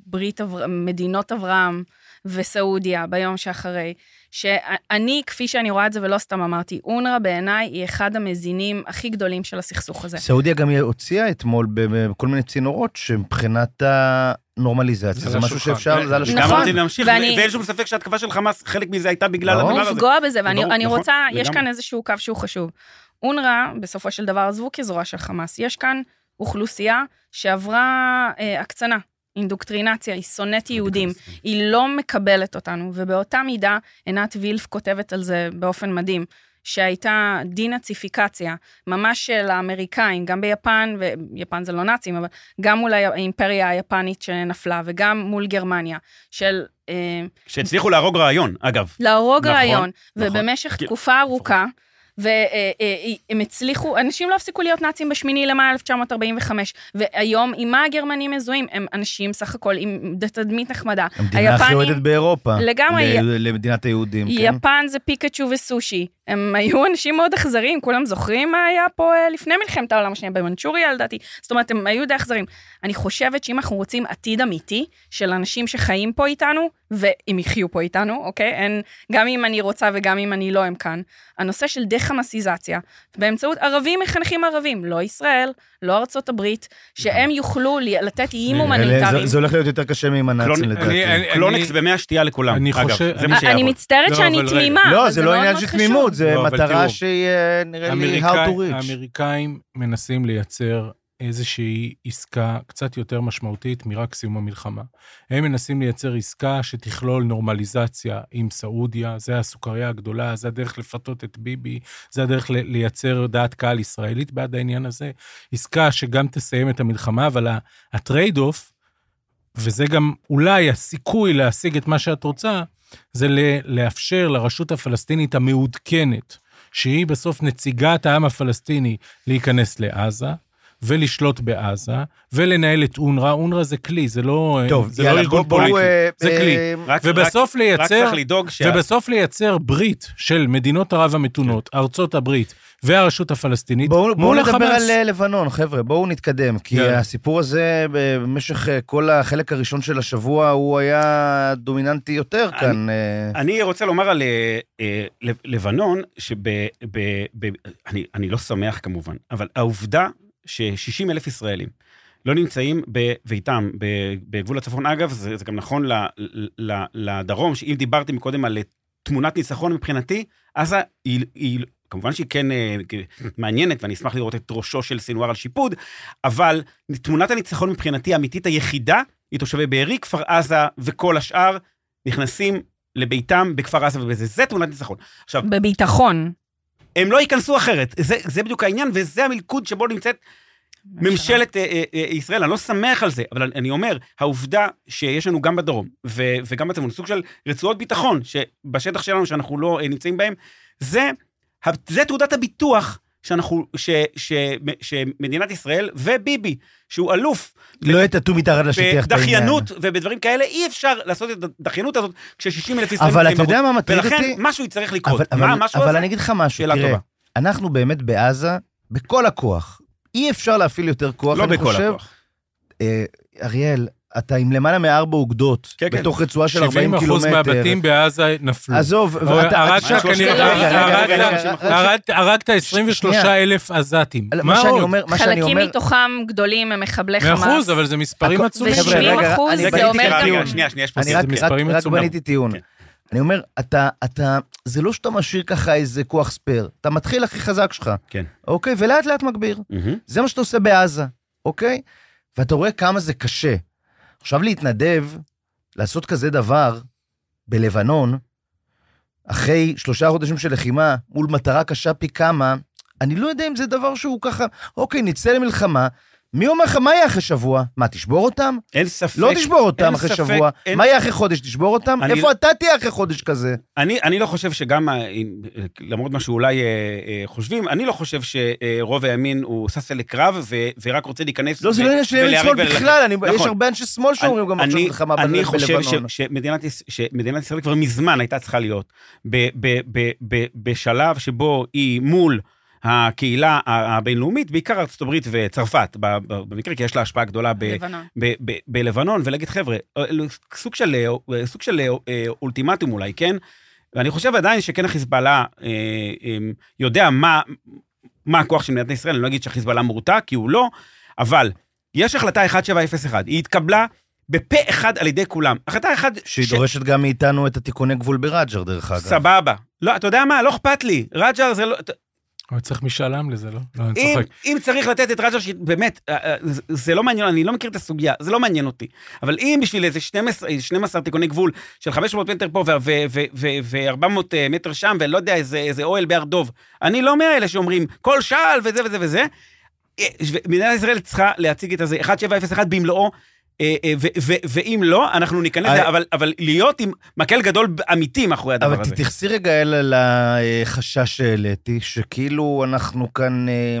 ברית, אבר... מדינות אברהם וסעודיה ביום שאחרי. שאני, כפי שאני רואה את זה, ולא סתם אמרתי, אונר"א בעיניי היא אחד המזינים הכי גדולים של הסכסוך הזה. סעודיה גם הוציאה אתמול בכל מיני צינורות שמבחינת הנורמליזציה, זה זה משהו השולחן. שאפשר, זה על וגם נכון, להמשיך, ואני- ואין שום ספק שההתקפה של חמאס, חלק מזה הייתה בגלל ברור. הדבר הזה. לפגוע בזה, ואני אני נכון, רוצה, יש. כאן איזשהו קו שהוא חשוב. אונר"א, בסופו של דבר, עזבו כזרוע של חמאס. יש כאן אוכלוסייה שעברה אה, הקצנה, אינדוקטרינציה, היא שונאת יהודים, היא לא מקבלת אותנו, ובאותה מידה, עינת וילף כותבת על זה באופן מדהים. שהייתה דינאציפיקציה, ממש של האמריקאים, גם ביפן, ויפן זה לא נאצים, אבל גם מול האימפריה היפנית שנפלה, וגם מול גרמניה, של אה, שהצליחו להרוג רעיון, אגב. להרוג נכון, רעיון, נכון. ובמשך כאילו, תקופה ארוכה, והם הצליחו, אנשים לא הפסיקו להיות נאצים בשמיני למאי 1945, והיום עם מה הגרמנים מזוהים? הם אנשים סך הכל עם תדמית נחמדה. המדינה הכי אוהדת באירופה. לגמרי. למדינת היהודים, כן? יפן זה פיקאצ'ו וסושי. הם היו אנשים מאוד אכזריים, כולם זוכרים מה היה פה אה, לפני מלחמת העולם השנייה במנצ'וריה לדעתי. זאת אומרת, הם היו די אכזריים. אני חושבת שאם אנחנו רוצים עתיד אמיתי של אנשים שחיים פה איתנו, והם יחיו פה איתנו, אוקיי? אין, גם אם אני רוצה וגם אם אני לא, הם כאן. הנושא של דה-חמאסיזציה, באמצעות ערבים מחנכים ערבים, לא ישראל, לא ארצות הברית, שהם יוכלו לי- לתת איים הומניטריים. זה- זה הולך להיות יותר קשה מעם הנאצים לדעתי. אני- קלונקס במי השתייה לכולם, אני אגב. חושב- זה מה אני שיעבוד. מצטערת לא, שאני. תמימה, לא, זה לא עניין של. תמימות, זה לא, מטרה שהיא אה, נראה לי hard to reach. האמריקאים מנסים לייצר איזושהי עסקה קצת יותר משמעותית מרק סיום המלחמה. הם מנסים לייצר עסקה שתכלול נורמליזציה עם סעודיה, זה הסוכריה הגדולה, זה הדרך לפתות את ביבי, זה הדרך לייצר דעת קהל ישראלית בעד העניין הזה. עסקה שגם תסיים את המלחמה, אבל ה trade-off, וזה גם אולי הסיכוי להשיג את מה שאת רוצה, זה לאפשר לרשות הפלסטינית המעודכנת, שהיא בסוף נציגת העם הפלסטיני, להיכנס לעזה. ולשלוט בעזה, ולנהל את אונר"א, אונר"א זה כלי, זה לא, טוב, זה יאללה, לא ארגון בוא- בואו, פוליטי. אה, זה אה, כלי. רק- ובסוף רק- לייצר, רק שה... ובסוף לייצר ברית של מדינות ערב המתונות, ארצות הברית והרשות הפלסטינית, בואו בואו מול נדבר החמאס. על אה, לבנון, חבר'ה, בואו נתקדם, כי יאללה. הסיפור הזה במשך אה, כל החלק הראשון של השבוע, הוא היה דומיננטי יותר אני- כאן. אה, אני רוצה לומר על אה, אה, לב- לבנון, שב... ב, ב, אני, אני לא שמח כמובן, אבל העובדה ש-60 אלף ישראלים לא נמצאים בביתם, בגבול הצפון, אגב, זה, זה גם נכון ל, ל, לדרום, שאם דיברתי מקודם על תמונת ניצחון מבחינתי, עזה היא, היא כמובן שהיא כן אה, מעניינת, ואני אשמח לראות את ראשו של סינואר על שיפוד, אבל תמונת הניצחון מבחינתי האמיתית היחידה, היא תושבי בארי, כפר עזה וכל השאר נכנסים לביתם בכפר עזה ובזה. זה תמונת ניצחון. עכשיו, בביטחון. הם לא ייכנסו אחרת, זה, זה בדיוק העניין, וזה המלכוד שבו נמצאת ממשלת אה, אה, אה, ישראל. אני לא שמח על זה, אבל אני- אומר, העובדה שיש לנו גם בדרום ו- וגם בצפון, סוג של רצועות ביטחון, שבשטח שלנו, שאנחנו לא נמצאים בהם, זה, זה תעודת הביטוח שאנחנו, ש, ש, שמדינת ישראל וביבי, שהוא אלוף לא יטאטאו מתחת לשטיח את העניין. בדחיינות ובדברים כאלה, אי אפשר לעשות את הדחיינות הזאת כש-60 אלף ישראלים אבל אתה יודע. מה מטריד ולכן אותי? משהו יצטרך לקרות. אבל, מה אבל, המשהו אבל הזה? אני אגיד לך משהו, תראה, טובה. אנחנו באמת בעזה, בכל הכוח. אי אפשר להפעיל יותר כוח, לא אני בכל חושב. הכוח. אה, אריאל, אתה עם למעלה מארבע אוגדות, כן, כן. בתוך רצועה של 70 40 אחוז קילומטר. מהבתים בעזה נפלו. עזוב, ואתה- הרגת אתה- כנראה, רגע, רגע, הרגת- רגע, רגע, רגע, הרגת- הרגת 23 שנייה. אלף עזתים. מה מה שאני עוד? אומר, מה שאני חלקים אומר, מתוכם גדולים הם מחבלי מאה חמאס. אחוז, אבל זה מספרים עצומים. חבר'ה, רגע, ו-70 אחוז אני זה אומר גם... שנייה, שנייה, יש פה. רק, רק, מספרים רק עצומים. בניתי טיעון. כן. אני אומר, אתה, אתה, זה לא שאתה משאיר ככה איזה כוח ספייר, אתה מתחיל הכי חזק שלך, כן. אוקיי? ולאט לאט מגביר. זה מה שאתה עושה בעזה, אוקיי? ואתה רואה כמה זה קשה. עכשיו להתנדב, לעשות כזה דבר בלבנון, אחרי שלושה חודשים של לחימה, מול מטרה קשה פי כמה, אני לא יודע אם זה דבר שהוא ככה, אוקיי, נצא למלחמה, מי אומר לך, מה יהיה אחרי שבוע? מה, תשבור אותם? אין ספק. לא תשבור אותם אחרי ספק, שבוע. אין- מה יהיה אחרי חודש? תשבור אותם? אני- איפה אתה תהיה אחרי חודש כזה? אני, אני לא חושב שגם, למרות מה שאולי אה, אה, חושבים, אני לא חושב שרוב הימין הוא שש אלי קרב ו, ורק רוצה להיכנס לא, זה ו- לא עניין של ימין שמאל. בכלל, אני- יש נכון. הרבה אנשי שמאל שאומרים גם עכשיו מלחמה ב- אני חושב בלבנון. ש, שמדינת, יש- שמדינת ישראל כבר מזמן הייתה צריכה להיות ב, ב, ב, ב, בשלב שבו היא מול הקהילה ה- הבינלאומית, בעיקר ארצות הברית וצרפת, במקרה, כי יש לה השפעה גדולה בלבנון, ולהגיד, חבר'ה, אה, סוג של, אה, סוג של אה, אולטימטום אולי, כן? ואני חושב עדיין שכן החיזבאללה אה, אה, יודע מה, מה הכוח של מדינת ישראל, אני לא אגיד שהחיזבאללה מורתע, כי הוא לא, אבל יש החלטה 1701, היא התקבלה בפה אחד על ידי כולם. החלטה אחת... שהיא ש- דורשת גם מאיתנו את התיקוני גבול ברג'ר, דרך אגב. סבבה. לא, אתה יודע מה? לא אכפת לי. רג'ר זה לא... אבל צריך משאל עם לזה, לא? לא, אני אם, צוחק. אם צריך לתת את רג'ר, באמת, אה, אה, זה- לא מעניין, אני לא מכיר את הסוגיה, זה לא מעניין אותי. אבל אם בשביל איזה 12, 12 תיקוני גבול של 500 מטר פה ו-400 מטר שם, ולא יודע, איזה, איזה אוהל בהר דוב, אני לא מאלה שאומרים, כל שעל וזה וזה וזה. אה, מדינת ישראל צריכה להציג את הזה, 1701 במלואו. אה, אה, ואם לא, אנחנו ניכנס אבל- אבל להיות עם מקל גדול אמיתי מאחורי הדבר אבל הזה. תתייחסי רגע אל החשש שהעליתי, שכאילו אנחנו כאן אה,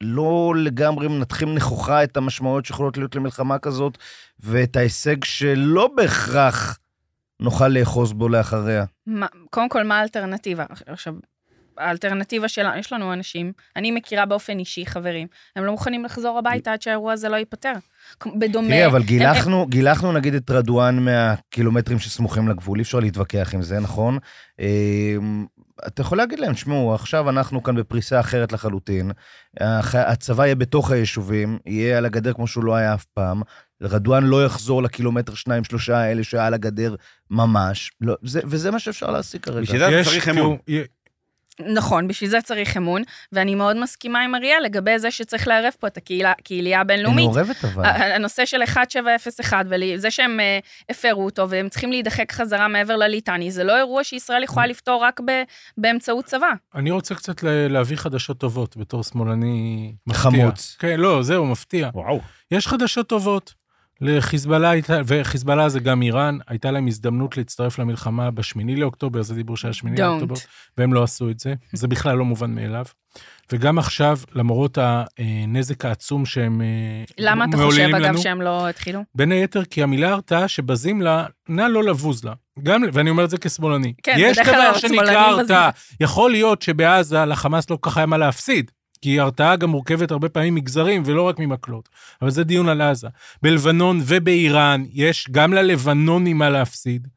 לא לגמרי מנתחים נכוחה את המשמעויות שיכולות להיות למלחמה כזאת, ואת ההישג שלא בהכרח נוכל לאחוז בו לאחריה. קודם כל, מה האלטרנטיבה? עכשיו, האלטרנטיבה שלנו, יש לנו אנשים, אני מכירה באופן אישי חברים, הם לא מוכנים לחזור הביתה עד שהאירוע הזה לא ייפתר. בדומה... תראי, אבל הם- גילחנו, גילחנו נגיד את רדואן מהקילומטרים שסמוכים לגבול, אי אפשר להתווכח עם זה, נכון? אה, אתה יכול להגיד להם, תשמעו, עכשיו אנחנו כאן בפריסה אחרת לחלוטין, הצבא יהיה בתוך היישובים, יהיה על הגדר כמו שהוא לא היה אף פעם, רדואן לא יחזור לקילומטר שניים, שלושה האלה שהיה על הגדר ממש, לא, זה, וזה מה שאפשר להשיג כרגע. בשביל זה צריך אמון. נכון, בשביל זה צריך אמון, ואני מאוד מסכימה עם אריאל לגבי זה שצריך לערב פה את הקהילה- הקהילייה היא הבינלאומית. מעורבת אבל. הנושא של 1701 וזה שהם אה, הפרו אותו והם צריכים להידחק חזרה מעבר לליטני, זה לא אירוע שישראל יכולה לפתור רק ב- באמצעות צבא. אני רוצה קצת להביא חדשות טובות בתור שמאלני מפתיע. חמוץ. כן, לא, זהו, מפתיע. וואו. יש חדשות טובות. לחיזבאללה וחיזבאללה זה גם איראן, הייתה להם הזדמנות להצטרף למלחמה בשמיני לאוקטובר, זה דיבור שהיה שמיני Don't. לאוקטובר, והם לא עשו את זה, זה בכלל לא מובן מאליו. וגם עכשיו, למרות הנזק העצום שהם אה, למה אתה מעוללים חושב, אגב, לנו, שהם לא התחילו? בין היתר כי המילה הרתעה שבזים לה, נא לא לבוז לה. גם, ואני אומר את זה כשמאלני. כן, יש בדרך כלל דבר השמאלנים שנקרא בזים. הרתעה. יכול להיות שבעזה לחמאס לא כל כך היה מה להפסיד, כי הרתעה גם מורכבת הרבה פעמים מגזרים ולא רק ממקלות. אבל זה דיון על עזה. בלבנון ובאיראן יש גם ללבנונים מה להפסיד.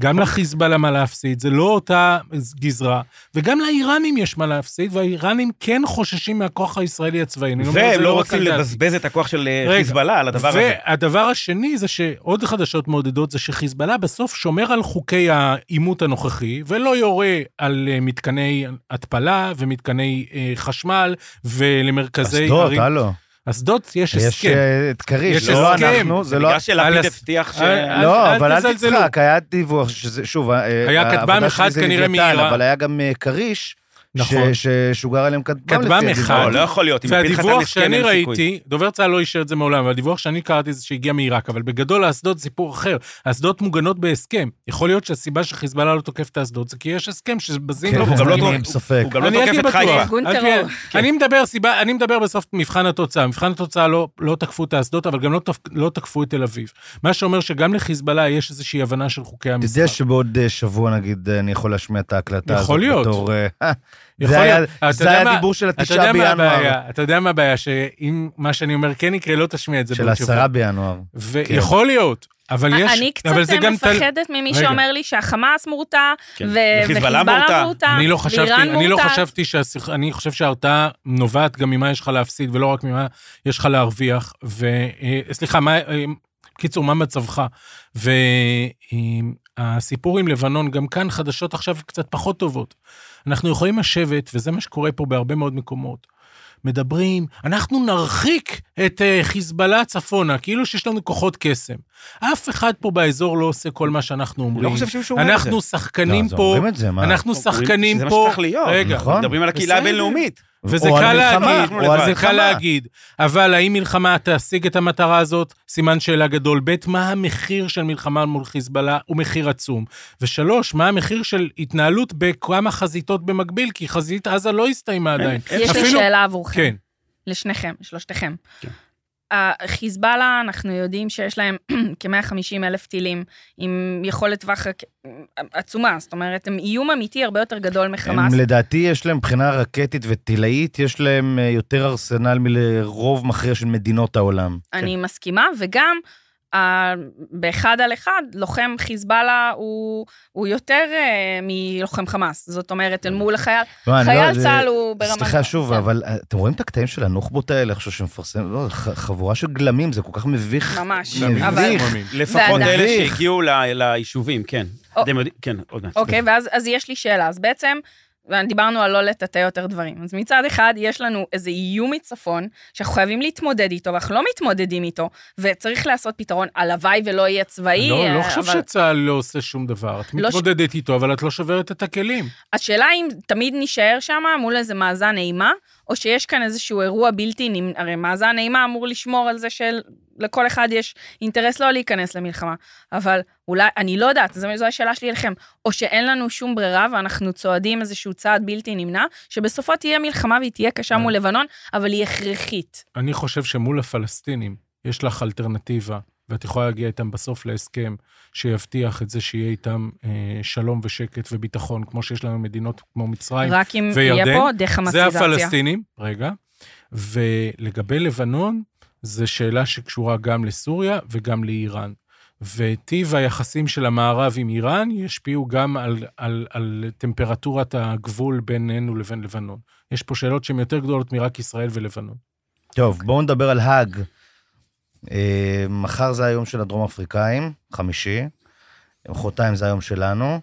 גם לחיזבאללה מה להפסיד, זה לא אותה גזרה, וגם לאיראנים יש מה להפסיד, והאיראנים כן חוששים מהכוח הישראלי הצבאי. והם זה לא רוצים. לבזבז את הכוח של אה, חיזבאללה על הדבר הזה. והדבר השני זה שעוד חדשות מעודדות זה שחיזבאללה בסוף שומר על חוקי העימות הנוכחי, ולא יורה על אה, מתקני התפלה ומתקני אה, חשמל ולמרכזי אסדות, ערים. הלו. אסדות יש יש הסכם. אה, את כריש, יש זה לא הסכם. אנחנו, זה זה לא... בגלל שלפיד הבטיח ש... אל- לא, אל אבל אל. תצחק, היה דיווח שזה, שוב, אה, היה העבודה כטב"ם שלי אחד כנראה מאיראן. אבל היה גם אה, כריש, נכון. ש- ששוגר עליהם כטב"ם. כטב"ם לפי אחד. הדיווח. לא, לא יכול להיות. אם לפיד חתם והדיווח הסכם, שאני אין סיכוי. ראיתי, דובר צה"ל לא אישר את זה מעולם, אבל הדיווח שאני קראתי זה שהגיע מעיראק, אבל בגדול האסדות זה סיפור אחר. האסדות מוגנות בהסכם. יכול להיות שהסיבה שחיזבאללה לא תוקף את האסדות זה כי יש הסכם שבזים כן, לא הוא גם לא תוקף- לא את. חיפה. אני מדבר סיבה, אני מדבר בסוף מבחן התוצאה. מבחן התוצאה לא, לא תקפו את האסדות, אבל גם לא, לא תקפו את תל אביב. מה שאומר שגם לחיזבאללה יש איזושהי הבנה של חוקי אתה המשחק. יודע שבעוד אה, שבוע, נגיד, אה, אני יכול להשמיע את ההקלטה הזאת יכול להיות. בתור... אה, זה היה- זה מה- הדיבור של התשעה בינואר. הבעיה? אתה יודע מה הבעיה? שאם מה שאני אומר כן יקרה, לא תשמיע את זה של. עשרה בינואר. ויכול להיות, אבל יש... אני קצת תל- מפחדת ממי רגע. שאומר לי שהחמאס מורתע, כן. וחיזבאללה מורתע. מורתע, אני לא חשבתי, אני לא. חשבתי שהשיח... אני חושב שההרתעה נובעת גם ממה יש לך להפסיד, ולא רק ממה יש לך להרוויח. ו... אה, מה... אה, קיצור, מה מצבך? והסיפור עם לבנון, גם כאן חדשות עכשיו קצת פחות טובות. אנחנו יכולים לשבת, וזה מה שקורה פה בהרבה מאוד מקומות. מדברים, אנחנו נרחיק את אה, חיזבאללה צפונה, כאילו שיש לנו כוחות קסם. אף אחד פה באזור לא עושה כל מה שאנחנו אני אומרים. לא חושב שמישהו אומר את זה. אנחנו שחקנים לא, פה, זה, מה? אנחנו שחקנים שזה מה פה. שצריך להיות. רגע, נכון. מדברים על הקהילה. הבינלאומית. וזה קל מלחמה, להגיד, או. זה קל מלחמה. להגיד, אבל האם מלחמה תשיג את המטרה הזאת? סימן שאלה גדול. ב', מה המחיר של מלחמה מול חיזבאללה? הוא מחיר עצום. ושלוש, מה המחיר של התנהלות בכמה חזיתות במקביל? כי חזית עזה לא הסתיימה עדיין. יש לי שאלה עבורכם. כן. לשניכם, שלושתכם. כן. החיזבאללה, אנחנו יודעים שיש להם כ-150 אלף טילים עם יכולת טווח עצומה, זאת אומרת, הם איום אמיתי הרבה יותר גדול מחמאס. הם לדעתי יש להם מבחינה רקטית וטילאית, יש להם אה, יותר ארסנל מלרוב מכריע של מדינות העולם. אני מסכימה, וגם באחד על אחד, לוחם חיזבאללה הוא, הוא יותר אה, מלוחם חמאס. זאת אומרת, אל מול החייל, לא, לא- חייל זה- צה"ל הוא ברמה... סליחה שוב, כן. אבל אה, אתם רואים את הקטעים של הנוח'בות האלה עכשיו שמפרסם? לא, חבורה של גלמים, זה כל כך מביך. ממש. מביך. אבל- לפחות ועדיין- אלה. שהגיעו ל- ליישובים, כן. או- אתם יודעים, כן, עוד מעט. אוקיי, ואז אז יש לי שאלה. אז בעצם, דיברנו על לא לטאטא יותר דברים. אז מצד אחד, יש לנו איזה איום מצפון, שאנחנו חייבים להתמודד איתו, ואנחנו לא מתמודדים איתו, וצריך לעשות פתרון. הלוואי ולא יהיה צבאי. לא, לא אה, חושב אבל- שצה"ל לא עושה שום דבר. את לא ש- מתמודדת איתו, אבל את לא שוברת את הכלים. השאלה אם תמיד נישאר שם מול איזה מאזן אימה, או שיש כאן איזשהו אירוע בלתי נמנע, הרי מאזן אימה אמור לשמור על זה שלכל אחד יש אינטרס לא להיכנס למלחמה. אבל אולי, אני לא יודעת, זו זו השאלה שלי אליכם, או שאין לנו שום ברירה ואנחנו צועדים איזשהו צעד בלתי נמנע, שבסופו תהיה מלחמה והיא תהיה קשה מול לבנון, אבל היא הכרחית. אני חושב שמול הפלסטינים יש לך אלטרנטיבה, ואת יכולה להגיע איתם בסוף להסכם שיבטיח את זה שיהיה איתם אה, שלום ושקט וביטחון, כמו שיש לנו מדינות כמו מצרים. רק אם וירדן, יהיה פה זה דחמאסיזציה. הפלסטינים, רגע. ולגבי לבנון, זו שאלה שקשורה גם לסוריה וגם לאיראן. וטיב היחסים של המערב עם איראן ישפיעו גם על, על, על טמפרטורת הגבול בינינו לבין לבנון. יש פה שאלות שהן יותר גדולות מרק ישראל ולבנון. טוב, בואו נדבר על האג. אה, מחר זה היום של הדרום אפריקאים, חמישי. מחרתיים זה היום שלנו.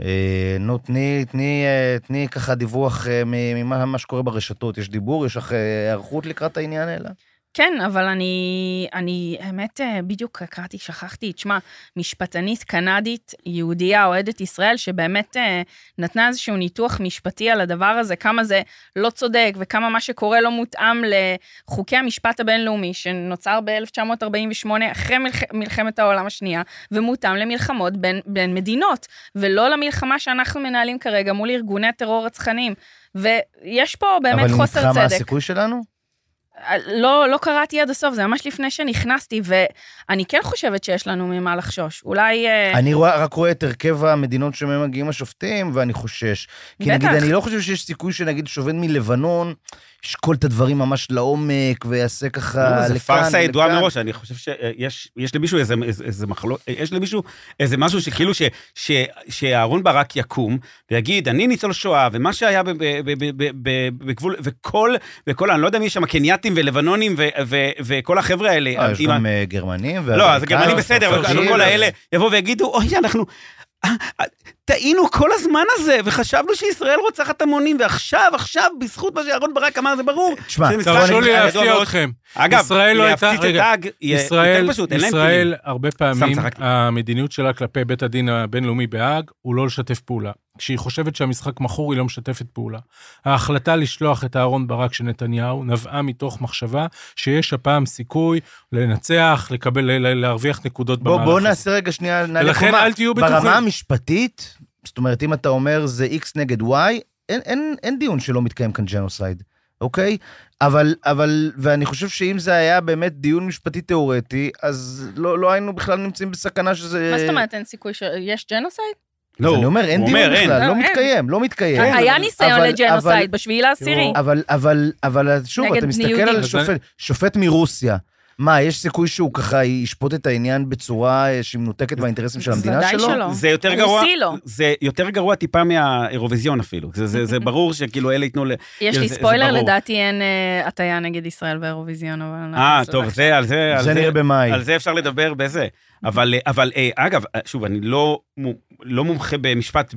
אה, נו, תני, תני, אה, תני ככה דיווח ממה מה שקורה ברשתות. יש דיבור? יש לך היערכות לקראת העניין האלה? כן, אבל אני, אני, האמת, אה, בדיוק קראתי, שכחתי, תשמע, משפטנית קנדית, יהודייה אוהדת ישראל, שבאמת אה, נתנה איזשהו ניתוח משפטי על הדבר הזה, כמה זה לא צודק וכמה מה שקורה לא מותאם לחוקי המשפט הבינלאומי, שנוצר ב-1948, אחרי מלח, מלחמת העולם השנייה, ומותאם למלחמות בין, בין מדינות, ולא למלחמה שאנחנו מנהלים כרגע מול ארגוני טרור רצחניים. ויש פה באמת חוסר אבל נדחה מה צדק. הסיכוי שלנו? לא, לא קראתי עד הסוף, זה ממש לפני שנכנסתי, ואני כן חושבת שיש לנו ממה לחשוש. אולי... אה, אני רואה, רק רואה את הרכב המדינות שמהם מגיעים השופטים, ואני חושש. כי בטח. נגיד, אני לא חושב שיש סיכוי שנגיד שופט מלבנון ישקול את הדברים ממש לעומק, ויעשה ככה לא, לכאן זה פארסה ידועה ולכאן. מראש, אני חושב שיש יש למישהו איזה, איזה, איזה מחלוק, יש למישהו איזה משהו שכאילו ש, ש, שאהרון ברק יקום ויגיד, אני ניצול שואה, ומה שהיה בגבול, וכל, וכל, אני לא יודע מי יש שם, קנייתים ולבנונים ו, ו, וכל החבר'ה האלה. אה, יש גם אה, גרמנים. לא, אז הגרמנים בסדר, אבל כל האלה יבואו ויגידו, אוי, אנחנו... טעינו כל הזמן הזה, וחשבנו שישראל רוצחת המונים, ועכשיו, עכשיו, בזכות מה שאהרן ברק אמר, זה ברור. תשמע, תרשו לי להפתיע. אתכם. אגב, ישראל לא הייתה- להפציץ את האג יותר פשוט, אין להם ישראל. הרבה פעמים. המדיניות שלה כלפי בית הדין הבינלאומי בהאג הוא לא לשתף פעולה. כשהיא חושבת שהמשחק מכור, היא לא משתפת פעולה. ההחלטה לשלוח את אהרן ברק של נתניהו נבעה מתוך מחשבה שיש הפעם סיכוי לנצח, לקבל, להרוויח נקודות בוא, במהלך בוא. נעשה רגע שנייה, נעלה ולכן קומה. אל תהיו בטוחים. ברמה המשפטית, זאת אומרת, אם אתה אומר זה X נגד Y, אין, אין, אין דיון שלא מתקיים כאן ג'נוסייד, אוקיי? אבל, אבל, ואני חושב שאם זה היה באמת דיון משפטי תיאורטי, אז לא, לא היינו בכלל נמצאים בסכנה שזה... מה זאת אומרת, אין סיכוי שיש ג'נוסייד? אז אני אומר, אין דיון אומר, אין. בכלל, לא, לא אין. מתקיים, לא מתקיים. היה ניסיון אבל- לג'נוסייד אבל- בשביעי לעשירי. אבל, אבל, אבל שוב, נגד אתה מסתכל. על שופט, שופט מרוסיה. מה, יש סיכוי שהוא ככה ישפוט את העניין בצורה אה, שהיא מנותקת מהאינטרסים של המדינה ודאי שלו? שלא. זה יותר גרוע, לא. זה יותר גרוע טיפה מהאירוויזיון אפילו. זה- זה זה ברור שכאילו אלה ייתנו ל... יש לי ספוילר. לדעתי אין אה, הטיה נגד ישראל באירוויזיון, אבל... לא אה, טוב. זה, על זה, זה נראה במאי. על זה אפשר לדבר בזה. אבל, אבל אה, אגב, אה, שוב, אני לא, לא מומחה במשפט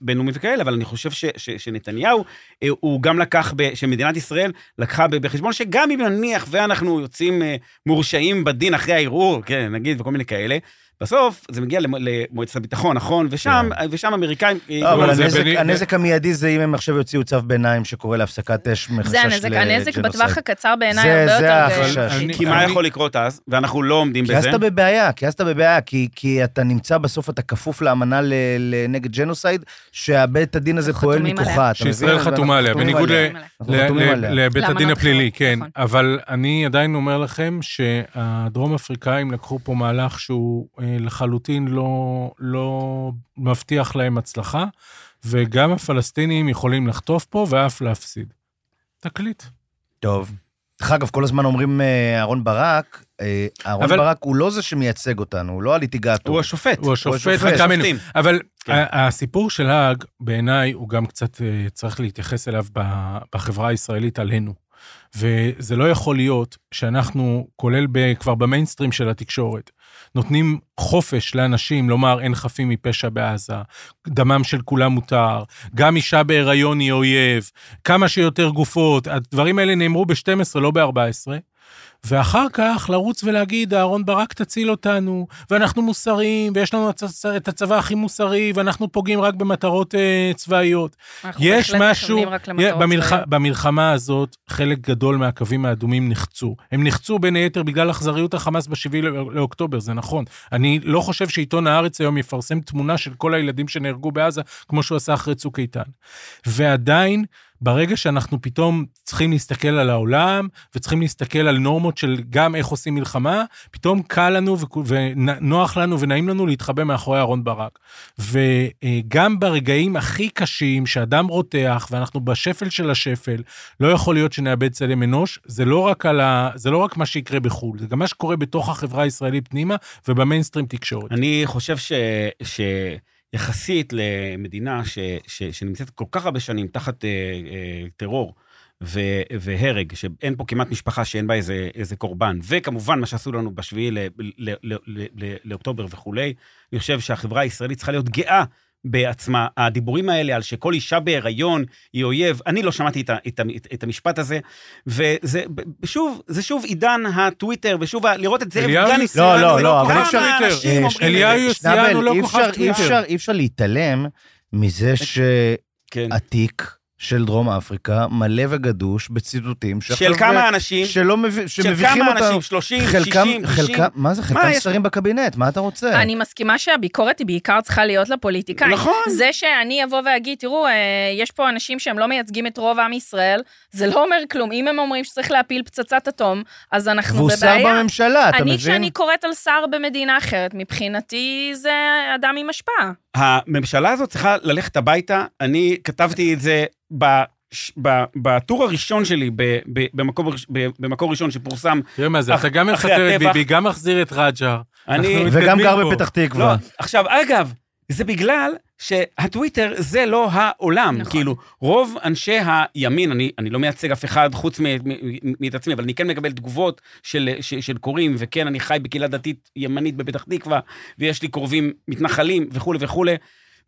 בינלאומי וכאלה, אבל אני חושב ש, ש, שנתניהו, אה, הוא גם לקח, ב, שמדינת ישראל לקחה בחשבון שגם אם נניח ואנחנו יוצאים אה, מורשעים בדין אחרי הערעור, כן, נגיד, וכל מיני כאלה, בסוף זה מגיע למ- למועצת הביטחון, נכון? ושם, ושם אמריקאים... אה, לא, אבל זה הנזק- בני- הנזק המיידי זה אם הם עכשיו יוציאו צו ביניים שקורא להפסקת אש מחשש זה הנזק, הנזק לג'נוסייד. בטווח הקצר בעיניי זה- הרבה זה יותר... החשש. אה, אני- כי מה אני- יכול לקרות אז? ואנחנו לא עומדים כי אז בזה. אתה בבעיה, כי אז אתה בבעיה, כי, כי אתה נמצא בסוף, אתה כפוף לאמנה נגד ג'נוסייד, שהבית הדין הזה פועל מכוחה. שישראל חתומה עליה, בניגוד. לבית הדין הפלילי, אחרות, כן. נכון. אבל אני עדיין אומר לכם שהדרום אפריקאים לקחו פה מהלך שהוא אה, לחלוטין לא, לא מבטיח להם הצלחה, וגם הפלסטינים יכולים לחטוף פה ואף להפסיד. תקליט. טוב. דרך אגב, כל הזמן אומרים אה, אהרון ברק, אה, אהרון אבל- ברק הוא לא זה שמייצג אותנו, הוא לא הליטיגטור. הוא השופט. הוא השופט. שופטים. אבל כן. הסיפור של האג, בעיניי, הוא גם קצת אה, צריך להתייחס אליו בחברה הישראלית עלינו. וזה לא יכול להיות שאנחנו, כולל ב, כבר במיינסטרים של התקשורת, נותנים חופש לאנשים לומר אין חפים מפשע בעזה, דמם של כולם מותר, גם אישה בהיריון היא אויב, כמה שיותר גופות, הדברים האלה נאמרו ב-12, לא ב-14. ואחר כך לרוץ ולהגיד, אהרון ברק תציל אותנו, ואנחנו מוסריים, ויש לנו את הצבא הכי מוסרי, ואנחנו פוגעים רק במטרות אה, צבאיות. יש משהו, למטרות במלח... צבאיות. במלחמה הזאת, חלק גדול מהקווים האדומים נחצו. הם נחצו בין היתר בגלל אכזריות החמאס ב-7 לאוקטובר, זה נכון. אני לא חושב שעיתון הארץ היום יפרסם תמונה של כל הילדים שנהרגו בעזה, כמו שהוא עשה אחרי צוק איתן. ועדיין, ברגע שאנחנו פתאום צריכים להסתכל על העולם, וצריכים להסתכל על נורמות של גם איך עושים מלחמה, פתאום קל לנו ונוח לנו ונעים לנו להתחבא מאחורי אהרון ברק. וגם ברגעים הכי קשים, שאדם רותח, ואנחנו בשפל של השפל, לא יכול להיות שנאבד צלם אנוש, זה לא רק, ה... זה לא רק מה שיקרה בחו"ל, זה גם מה שקורה בתוך החברה הישראלית פנימה ובמיינסטרים תקשורת. אני חושב ש... שיחסית למדינה ש... ש... שנמצאת כל כך הרבה שנים תחת אה, אה, טרור ו... והרג, שאין פה כמעט משפחה שאין בה איזה, איזה קורבן, וכמובן מה שעשו לנו בשביעי. לאוקטובר וכולי, אני חושב שהחברה הישראלית צריכה להיות גאה. בעצמה, הדיבורים האלה על שכל אישה בהיריון היא אויב, אני לא שמעתי את, את, ה, את המשפט הזה, וזה שוב, זה שוב עידן הטוויטר, ושוב ה- לראות את זאב אליהו גני, יוסיאנו, לא, לא, לא, אבל אי אפשר- אנשים אה, את אליהו. יוסיאנו לא כוכב טוויטר. אי אפשר להתעלם מזה כן. של דרום אפריקה מלא וגדוש בציטוטים של כמה אנשים, שלא מב- של כמה אותנו. אנשים, 30, חלקם, 60, 90, חלקם, מה זה, חלקם יש- שרים בקבינט, מה אתה רוצה? אני מסכימה שהביקורת היא בעיקר צריכה להיות לפוליטיקאים. נכון. זה שאני אבוא ואגיד, תראו, אה, יש פה אנשים שהם לא מייצגים את רוב עם ישראל, זה לא אומר כלום. אם הם אומרים שצריך להפיל פצצת אטום, אז אנחנו והוא שר בבעיה. בממשלה, אתה אני, מבין? כשאני קוראת על שר במדינה אחרת, מבחינתי זה אדם עם השפעה. הממשלה הזאת צריכה ללכת הביתה, אני כתבתי את זה ב... בטור הראשון שלי, ב- ב- במקום ראש- ב- במקור ראשון שפורסם, תראה מה זה, אתה גם מפטר את. ביבי, גם מחזיר את רג'ר. אני... וגם גר. בפתח לא, תקווה. עכשיו, אגב, זה בגלל שהטוויטר זה לא העולם. נכון. כאילו, רוב אנשי הימין, אני, אני לא מייצג אף אחד חוץ מאת עצמי, אבל אני כן מקבל תגובות של, של, של קוראים, וכן, אני חי בקהילה דתית ימנית בפתח תקווה, ויש לי קרובים מתנחלים וכולי וכולי.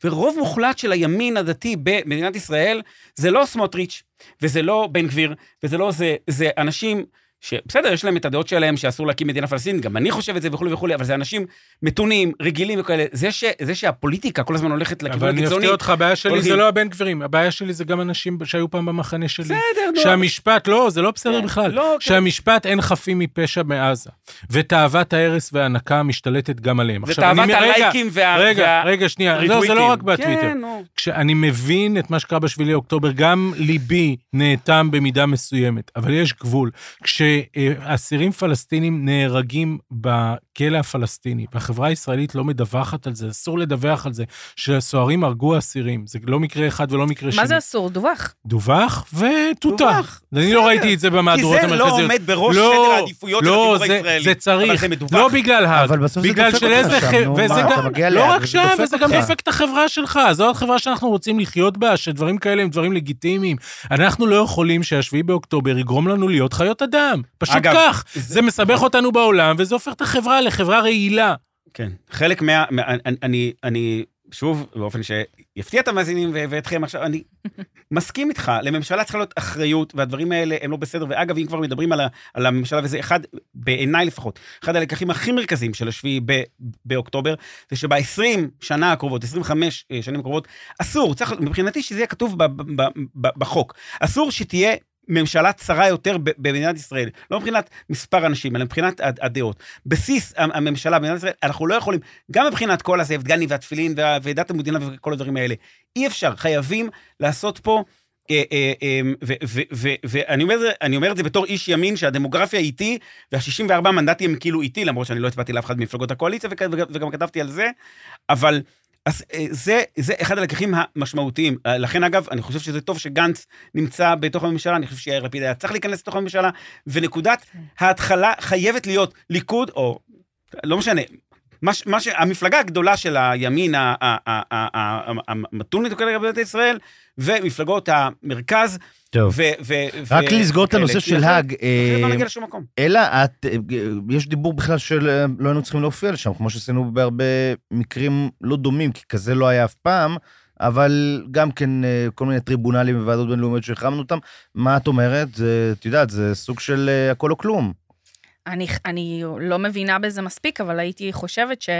ורוב מוחלט של הימין הדתי במדינת ישראל זה לא סמוטריץ', וזה לא בן גביר, וזה לא זה, זה אנשים שבסדר, יש להם את הדעות שלהם שאסור להקים מדינה פלסטינית, גם אני חושב את זה וכולי וכולי, אבל זה אנשים מתונים, רגילים וכאלה. זה, ש, זה שהפוליטיקה כל הזמן הולכת אבל לכיוון אני הקיצוני, אפתיע אותך, הבעיה שלי הולכים. זה לא הבן גבירים, הבעיה שלי זה גם אנשים שהיו פעם במחנה שלי. בסדר, נו. שהמשפט, לא, זה לא בסדר כן, בכלל. לא, כן. שהמשפט אין חפים מפשע מעזה. ותאוות ההרס וההנקה משתלטת גם עליהם. אני- ותאוות הלייקים וה... רגע, רגע, שנייה, לא, זה. לא רק בטוויטר. כן, נו. כשאני מבין את מה שקרה בשבילי אוקטובר, גם ליבי נאטם במידה מסוימת, אבל יש גבול. כשאסירים פלסטינים נהרגים בכלא הפלסטיני, והחברה הישראלית לא מדווחת על זה, אסור לדווח על זה, שהסוהרים הרגו אסירים. זה לא מקרה אחד ולא מקרה שני. מה זה אסור? דווח. דווח ותותח. אני לא. ראיתי את זה כי במהדורות זה לא המרכזיות. עומד בראש לא, סדר העדיפויות של לא, הציבור הישראלי. זה צריך, אבל זה מדווח. לא בגלל האג, אבל בסוף זה דופק אותך. שם, נו, וזה מה, אתה גם, מגיע לא רק שם, וזה גם. דופק את החברה שלך, זו החברה שאנחנו רוצים לחיות בה, שדברים כאלה הם דברים לגיטימיים. אנחנו לא יכולים שהשביעי באוקטובר יגרום לנו להיות חיות אדם. פשוט אגב, כך. זה- זה מסבך אותנו בעולם, וזה הופך את החברה לחברה רעילה. כן. חלק מה... מה אני, אני, אני, שוב, באופן שיפתיע את המאזינים ואתכם עכשיו, אני מסכים איתך, לממשלה צריכה להיות אחריות, והדברים האלה הם לא בסדר. ואגב, אם כבר מדברים על, ה, על הממשלה, וזה אחד, בעיניי לפחות, אחד הלקחים הכי מרכזיים של השביעי באוקטובר, זה שב-20 שנה הקרובות, 25 שנים הקרובות, אסור, צריך, מבחינתי שזה יהיה כתוב ב- ב- ב- בחוק, אסור שתהיה... ממשלה צרה יותר במדינת ישראל, לא מבחינת מספר אנשים, אלא מבחינת הד- הדעות. בסיס המ- הממשלה במדינת ישראל, אנחנו לא יכולים, גם מבחינת כל הזאב דגני והתפילין וה- ודת המדינה וכל הדברים האלה, אי אפשר, חייבים לעשות פה, אה, אה, אה, ואני אומר, אומר את זה בתור איש ימין, שהדמוגרפיה איתי, וה-64 מנדטים הם כאילו איתי, למרות שאני לא הצבעתי לאף אחד ממפלגות הקואליציה, וגם כתבתי על זה, אבל... אז אה, זה, זה אחד הלקחים המשמעותיים. אה, לכן, אגב, אני חושב שזה טוב שגנץ נמצא בתוך הממשלה, אני חושב שיאיר לפיד היה צריך להיכנס לתוך הממשלה, ונקודת ההתחלה חייבת להיות ליכוד, או לא משנה, מה, מה ש... המפלגה הגדולה של הימין המתון כרגע במדינת ישראל, ומפלגות המרכז, טוב. ו... ו- רק ו- לסגור את. הנושא של האג. אחרת אה, לא נגיע לשום מקום. אלא את, אה, יש דיבור בכלל של אה, היינו צריכים להופיע לשם, כמו שעשינו בהרבה מקרים לא דומים, כי כזה לא היה אף פעם, אבל גם כן אה, כל מיני טריבונלים וועדות בינלאומיות שהחרמנו אותם. מה את אומרת? את יודעת, זה סוג של אה, הכל או כלום. אני, אני לא מבינה בזה מספיק, אבל הייתי חושבת ש...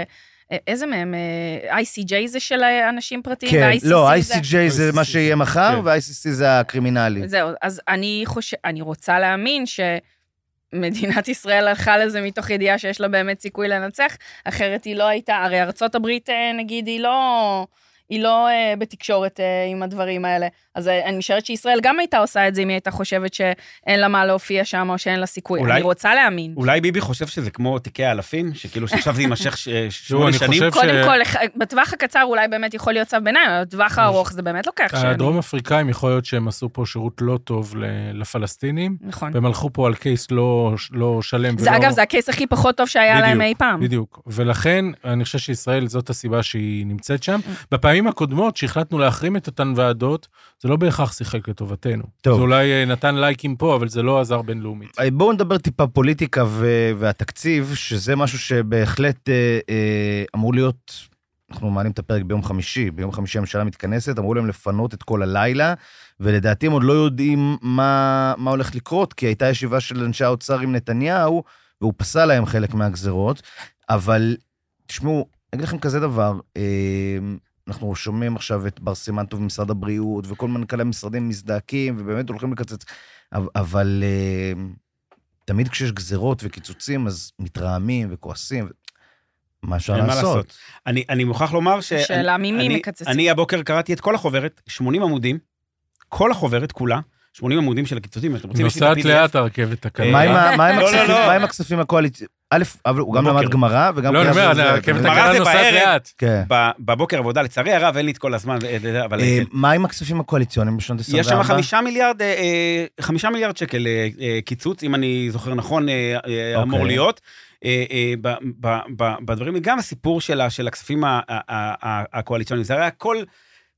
איזה מהם? אה, ICJ זה של אנשים פרטיים? כן, ו-ICC לא, זה... ICJ זה מה שיהיה מחר, כן. ו-ICC זה הקרימינלי. זהו, אז אני חושב, אני רוצה להאמין שמדינת ישראל הלכה לזה מתוך ידיעה שיש לה באמת סיכוי לנצח, אחרת היא לא הייתה, הרי ארצות הברית, אה, נגיד, היא לא... היא לא אה, בתקשורת אה, עם הדברים האלה. אז אה, אני משערת שישראל גם הייתה עושה את זה אם היא הייתה חושבת שאין לה מה להופיע שם או שאין לה סיכוי. אולי- אני רוצה להאמין. אולי ביבי חושב שזה כמו תיקי האלפים, שכאילו שעכשיו זה יימשך ש- שמונה שנים? קודם ש- כל, בטווח הקצר אולי באמת יכול להיות צו ביניים, אבל בטווח הארוך זה באמת לוקח שנים. הדרום אפריקאים, יכול להיות שהם עשו פה שירות לא טוב לפלסטינים, נכון. והם הלכו פה על קייס לא, לא שלם זה ולא... אגב, זה הקייס הכי פחות טוב שהיה להם בדיוק, אי פעם. בדיוק. ולכן, אני חושב שישראל, זאת הסיבה שהיא נמצאת שם. בפעמים הקודמות, שהחלטנו להחרים את אותן ועדות, זה לא בהכרח שיחק לטובתנו. טוב. זה אולי אה, נתן לייקים פה, אבל זה לא עזר בינלאומית. אה, בואו נדבר טיפה פוליטיקה ו- והתקציב, שזה משהו שבהחלט אה, אה, אמור להיות, אנחנו מעלים את הפרק ביום חמישי, ביום חמישי הממשלה מתכנסת, אמרו להם לפנות את כל הלילה, ולדעתי הם עוד לא יודעים מה, מה הולך לקרות, כי הייתה ישיבה של אנשי האוצר עם נתניהו, והוא פסל להם חלק מהגזרות, אבל תשמעו, אני אגיד לכם כזה דבר, אה, אנחנו שומעים עכשיו את בר סימן טוב ממשרד הבריאות, וכל מנכ"לי המשרדים מזדעקים, ובאמת הולכים לקצץ, אבל- אבל אה, תמיד כשיש גזרות וקיצוצים, אז מתרעמים וכועסים. מה אפשר מה לעשות? לעשות. אני אני מוכרח לומר ש... השאלה ממי אני- מקצצים. אני הבוקר קראתי את כל החוברת, 80 עמודים, כל החוברת כולה, 80 עמודים של הקיצוצים, אתם רוצים, נוסעת. לאט הרכבת הקלה. מה עם לא, לא, הכספים- לא. הקואליציוניים? א', אבל הוא גם. למד גמרא, וגם... לא, אני אומר, הרכבת הקלה נוסעת. לאט. כן. ב- בבוקר עבודה, לצערי הרב, אין לי את כל הזמן, אה, אבל... אה, כן. מה עם הכספים הקואליציוניים בשנות 24? יש שם חמישה מיליארד, אה, אה, חמישה מיליארד שקל אה, אה, קיצוץ, אם אני זוכר נכון, אה, אה, אמור אוקיי. להיות. אה, אה, ב- ב- ב- בדברים, גם הסיפור של הכספים הקואליציוניים, זה הרי הכל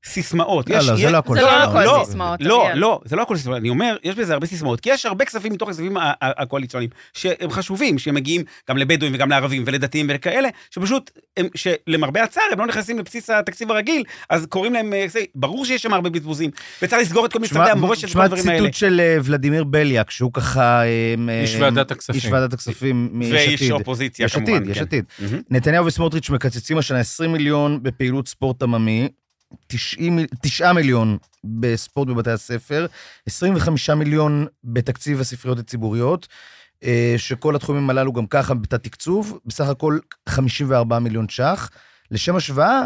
סיסמאות. לא, לא, זה יש- לא הכל זה לא סיסמאות. הכל לא, סיסמאות, לא. לא, זה לא הכל סיסמאות. אני אומר, יש בזה הרבה סיסמאות, כי יש הרבה כספים מתוך הכספים הקואליציוניים, שהם חשובים, שמגיעים גם לבדואים וגם לערבים ולדתיים ולכאלה, שפשוט, שלמרבה הצער, הם לא נכנסים לבסיס התקציב הרגיל, אז קוראים להם, אה, ברור שיש שם הרבה בזבוזים, וצריך לסגור את כל משרדי המורשת וכל הדברים האלה. ציטוט של אה, ולדימיר בליאק, שהוא ככה... אה, איש ועדת הכספים. איש ועדת הכספים מיש ואיש עתיד. אופוזיציה, יש כמובן. עתיד, יש. עתיד. מהמם. נתניהו וסמוטריץ' מקצצים השנה 20 מיליון בפעילות ספורט עממי, 90 מיל- 9 מיליון בספורט בבתי הספר, 25 מיליון בתקציב הספריות הציבוריות, אה, שכל התחומים הללו גם ככה בתת תקצוב, בסך הכל 54 מיליון ש"ח. לשם השוואה,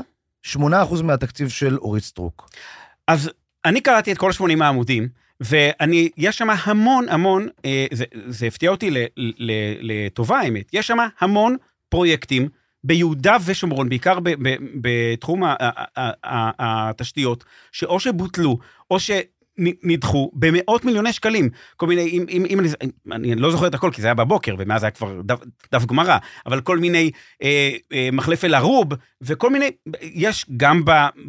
8% מהתקציב של אורית סטרוק. אז אני קראתי את כל 80 העמודים, ואני, יש שם המון המון, אה, זה, זה הפתיע אותי לטובה האמת, יש שם המון פרויקטים ביהודה ושומרון, בעיקר בתחום התשתיות, שאו שבוטלו, או שנדחו במאות מיליוני שקלים. כל מיני, אם, אם, אם אני, אני לא זוכר את הכל, כי זה היה בבוקר, ומאז היה כבר דף, דף גמרא, אבל כל מיני אה, אה, מחלף אל-ערוב, וכל מיני, יש גם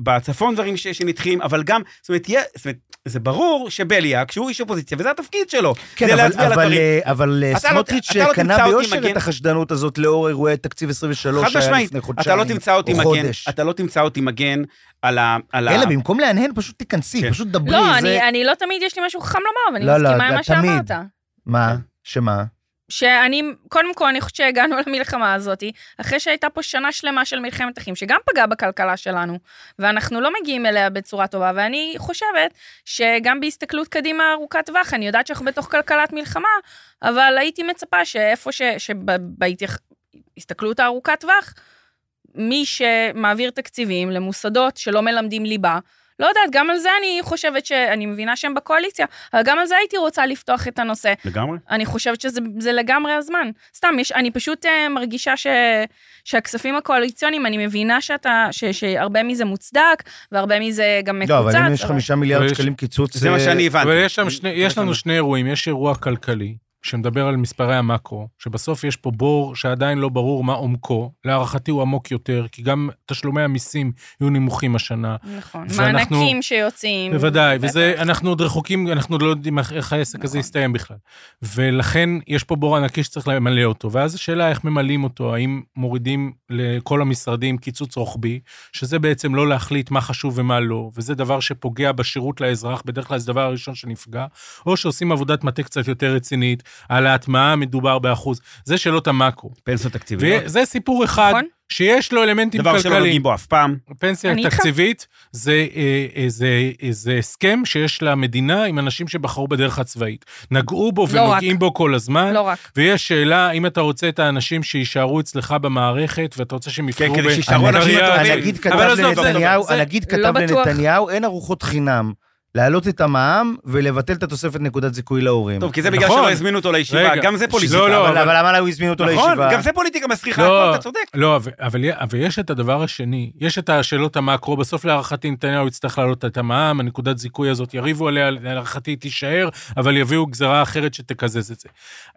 בצפון דברים ש, שנדחים, אבל גם, זאת אומרת, יהיה, זאת אומרת, זה ברור שבליאק, שהוא איש אופוזיציה, וזה התפקיד שלו. כן, זה אבל, אבל. אה, אבל אה, אתה לא- סמוטריץ' לא קנה ביושר מגן- את החשדנות הזאת לאור אירועי תקציב 23 חד שהיה משמעית, לפני אתה חודשיים. לא תמצא אותי או מגן, חודש. אתה לא תמצא אותי מגן על ה... על ה- אלא במקום להנהן, פשוט תיכנסי, כן. פשוט דברי. לא, זה... אני, אני לא תמיד יש לי משהו חכם לומר, ואני לא, לא, מסכימה עם מה תמיד. שאמרת. מה? שמה? שאני, קודם כל, אני חושבת שהגענו למלחמה הזאת, אחרי שהייתה פה שנה שלמה של מלחמת אחים, שגם פגעה בכלכלה שלנו, ואנחנו לא מגיעים אליה בצורה טובה, ואני חושבת שגם בהסתכלות קדימה ארוכת טווח, אני יודעת שאנחנו בתוך כלכלת מלחמה, אבל הייתי מצפה שאיפה ש... שבהסתכלות הארוכת טווח, מי שמעביר תקציבים למוסדות שלא מלמדים ליבה, לא יודעת, גם על זה אני חושבת שאני מבינה שהם בקואליציה, אבל גם על זה הייתי רוצה לפתוח את הנושא. לגמרי. אני חושבת שזה זה לגמרי הזמן. סתם, יש, אני פשוט uh, מרגישה ש, שהכספים הקואליציוניים, אני מבינה שאתה, ש, שהרבה מזה מוצדק, והרבה מזה גם מקוצץ. לא, אבל אם יש חמישה מיליארד שקלים קיצוץ... זה מה אה, שאני הבנתי. אבל יש, שם שני, יש לנו לנו- שני אירועים, יש אירוע כלכלי, שמדבר על מספרי המקרו, שבסוף יש פה בור שעדיין לא ברור מה עומקו, להערכתי הוא עמוק יותר, כי גם תשלומי המיסים יהיו נמוכים השנה. נכון, ואנחנו- מענקים שיוצאים. בוודאי, בטח. וזה, אנחנו עוד רחוקים, אנחנו עוד לא יודעים איך- העסק הזה נכון. יסתיים בכלל. ולכן יש פה בור ענקי שצריך למלא אותו, ואז השאלה איך ממלאים אותו, האם מורידים לכל המשרדים קיצוץ רוחבי, שזה בעצם לא להחליט מה חשוב ומה לא, וזה דבר שפוגע בשירות לאזרח, בדרך כלל זה הדבר הראשון שנפגע, או שעושים עבודת מטה קצת יותר רצינית, על ההטמעה מדובר באחוז. זה שאלות המקרו. פנסיות תקציביות. וזה סיפור אחד נכון. שיש לו אלמנטים דבר שלא כלכליים. נוגעים בו אף פעם. פנסיה. תקציבית זה, אה, אה, זה, אה, זה הסכם שיש למדינה עם אנשים שבחרו בדרך הצבאית. נגעו בו לא ונוגעים בו כל הזמן, לא רק. ויש שאלה, אם אתה רוצה את האנשים שיישארו אצלך במערכת, ואתה רוצה שהם יבחרו כן, כדי שיישארו הנגיד- אנשים. הנגיד כתב זה- לנתניהו, זה- הנגיד לא כתב. לנתניהו, אין ארוחות חינם. להעלות את המע"מ ולבטל את התוספת נקודת זיכוי להורים. טוב, כי זה בגלל נכון. שלא הזמינו אותו לישיבה, רגע, גם זה פוליטיקה. לא, לא, אבל אבל- אבל למה הוא הזמין אותו נכון, לישיבה? גם זה פוליטיקה מסריחה, לא, אתה צודק. לא, אבל, אבל, אבל יש את הדבר השני, יש את השאלות המקרו, בסוף להערכתי נתניהו יצטרך להעלות את המע"מ, הנקודת זיכוי הזאת, יריבו עליה, להערכתי היא תישאר, אבל יביאו גזרה אחרת שתקזז את זה.